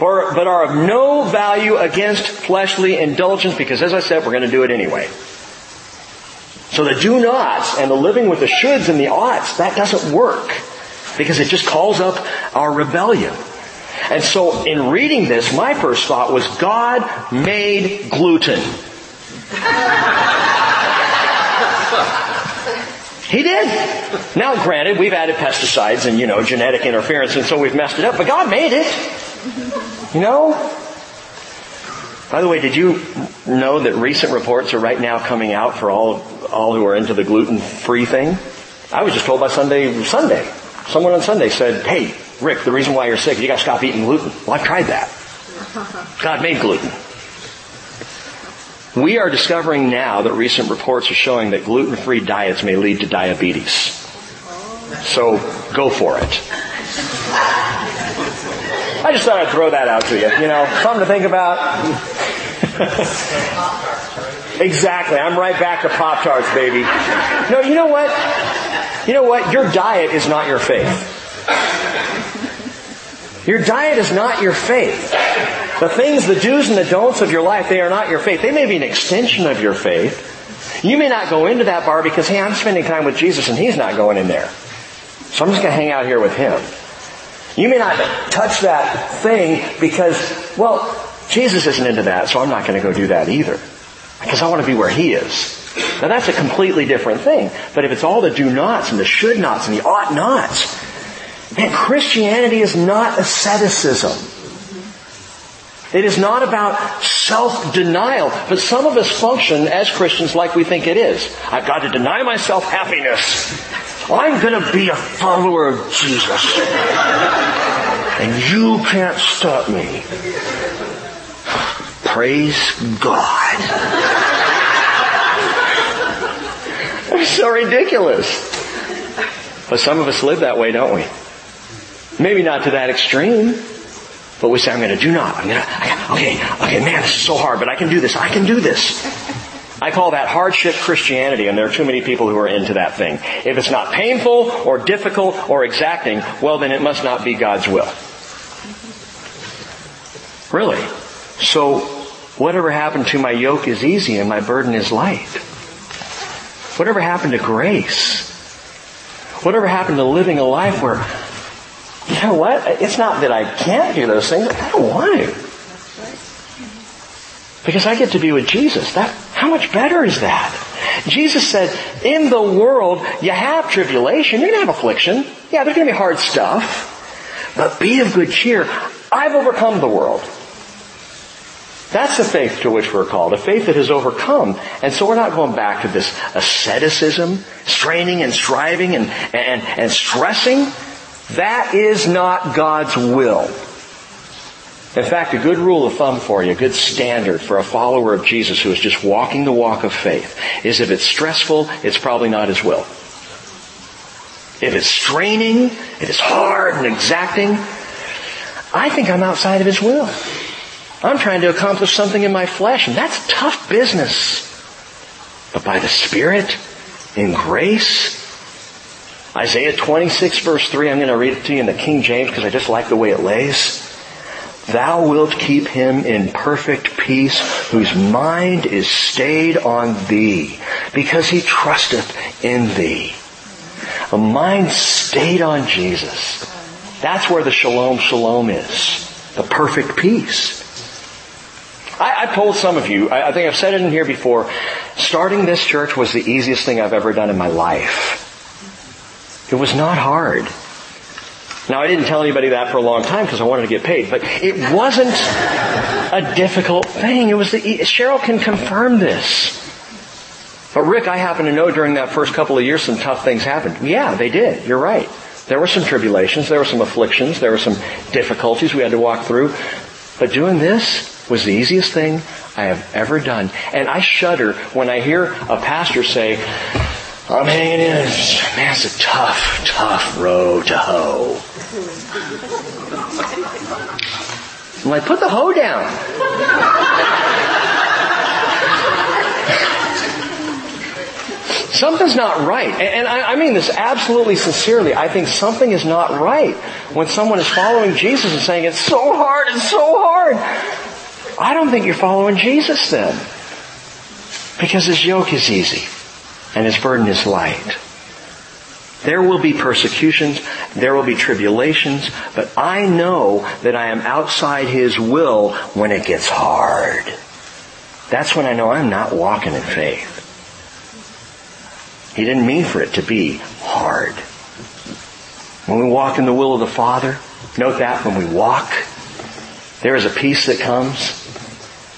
or, but are of no value against fleshly indulgence because as I said, we're going to do it anyway. So the do nots and the living with the shoulds and the oughts, that doesn't work because it just calls up our rebellion. And so in reading this, my first thought was God made gluten. He did. Now granted, we've added pesticides and, you know, genetic interference and so we've messed it up, but God made it. You know? By the way, did you know that recent reports are right now coming out for all, all who are into the gluten-free thing? I was just told by Sunday, Sunday. Someone on Sunday said, hey, Rick, the reason why you're sick, is you gotta stop eating gluten. Well, I've tried that. God made gluten. We are discovering now that recent reports are showing that gluten-free diets may lead to diabetes. So go for it. I just thought I'd throw that out to you. You know, something to think about. exactly. I'm right back to Pop Tarts, baby. No, you know what? You know what? Your diet is not your faith. Your diet is not your faith. The things, the do's and the don'ts of your life, they are not your faith. They may be an extension of your faith. You may not go into that bar because, hey, I'm spending time with Jesus and he's not going in there. So I'm just going to hang out here with him. You may not touch that thing because, well, Jesus isn't into that, so I'm not going to go do that either. Because I want to be where he is. Now that's a completely different thing. But if it's all the do nots and the should nots and the ought nots, man, Christianity is not asceticism. It is not about self-denial, but some of us function as Christians like we think it is. I've got to deny myself happiness. I'm gonna be a follower of Jesus. And you can't stop me. Praise God. It's so ridiculous. But some of us live that way, don't we? Maybe not to that extreme. But we say, I'm going to do not. I'm going to, okay, okay, man, this is so hard, but I can do this. I can do this. I call that hardship Christianity, and there are too many people who are into that thing. If it's not painful or difficult or exacting, well then it must not be God's will. Really. So, whatever happened to my yoke is easy and my burden is light? Whatever happened to grace? Whatever happened to living a life where you know what? It's not that I can't do those things. I don't want to. Because I get to be with Jesus. That, how much better is that? Jesus said, in the world, you have tribulation. You're going to have affliction. Yeah, there's going to be hard stuff. But be of good cheer. I've overcome the world. That's the faith to which we're called, a faith that has overcome. And so we're not going back to this asceticism, straining and striving and, and, and stressing. That is not God's will. In fact, a good rule of thumb for you, a good standard for a follower of Jesus who is just walking the walk of faith, is if it's stressful, it's probably not His will. If it's straining, if it's hard and exacting, I think I'm outside of His will. I'm trying to accomplish something in my flesh, and that's tough business. But by the Spirit, in grace, Isaiah 26 verse 3, I'm going to read it to you in the King James because I just like the way it lays. Thou wilt keep him in perfect peace whose mind is stayed on thee because he trusteth in thee. A mind stayed on Jesus. That's where the shalom shalom is. The perfect peace. I, I told some of you, I, I think I've said it in here before, starting this church was the easiest thing I've ever done in my life. It was not hard. Now I didn't tell anybody that for a long time because I wanted to get paid, but it wasn't a difficult thing. It was the, Cheryl can confirm this. But Rick, I happen to know during that first couple of years some tough things happened. Yeah, they did. You're right. There were some tribulations, there were some afflictions, there were some difficulties we had to walk through. But doing this was the easiest thing I have ever done. And I shudder when I hear a pastor say, I'm hanging in. Man, it's a tough, tough road to hoe. I'm like, put the hoe down. Something's not right. And I, I, mean this absolutely sincerely. I think something is not right when someone is following Jesus and saying, it's so hard, it's so hard. I don't think you're following Jesus then. Because his yoke is easy and his burden is light. There will be persecutions, there will be tribulations, but I know that I am outside his will when it gets hard. That's when I know I'm not walking in faith. He didn't mean for it to be hard. When we walk in the will of the Father, note that when we walk, there is a peace that comes.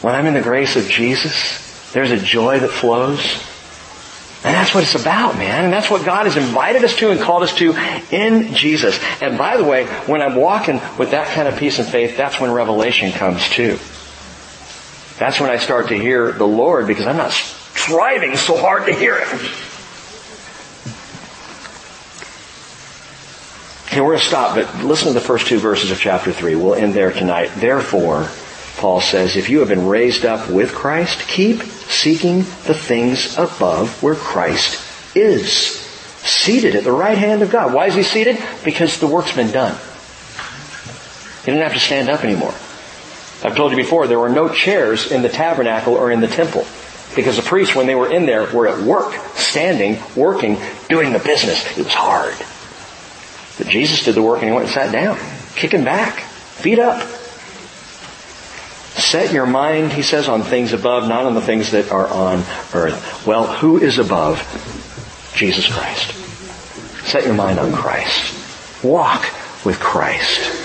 When I'm in the grace of Jesus, there's a joy that flows. And that's what it's about, man. And that's what God has invited us to and called us to in Jesus. And by the way, when I'm walking with that kind of peace and faith, that's when revelation comes too. That's when I start to hear the Lord because I'm not striving so hard to hear Him. Okay, we're going to stop, but listen to the first two verses of chapter 3. We'll end there tonight. Therefore, Paul says, if you have been raised up with Christ, keep seeking the things above where Christ is. Seated at the right hand of God. Why is he seated? Because the work's been done. He didn't have to stand up anymore. I've told you before, there were no chairs in the tabernacle or in the temple. Because the priests, when they were in there, were at work, standing, working, doing the business. It was hard. But Jesus did the work and he went and sat down, kicking back, feet up. Set your mind, he says, on things above, not on the things that are on earth. Well, who is above? Jesus Christ. Set your mind on Christ. Walk with Christ.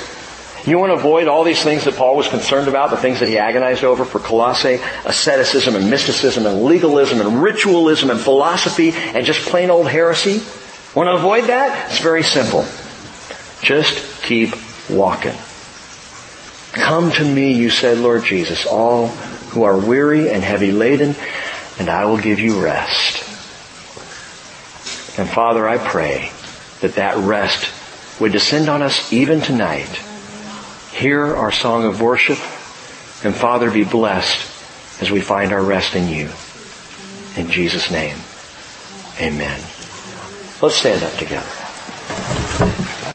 You want to avoid all these things that Paul was concerned about, the things that he agonized over for Colossae, asceticism and mysticism and legalism and ritualism and philosophy and just plain old heresy? Want to avoid that? It's very simple. Just keep walking. Come to me, you said, Lord Jesus, all who are weary and heavy laden, and I will give you rest. And Father, I pray that that rest would descend on us even tonight. Hear our song of worship, and Father, be blessed as we find our rest in you. In Jesus' name, amen. Let's stand up together.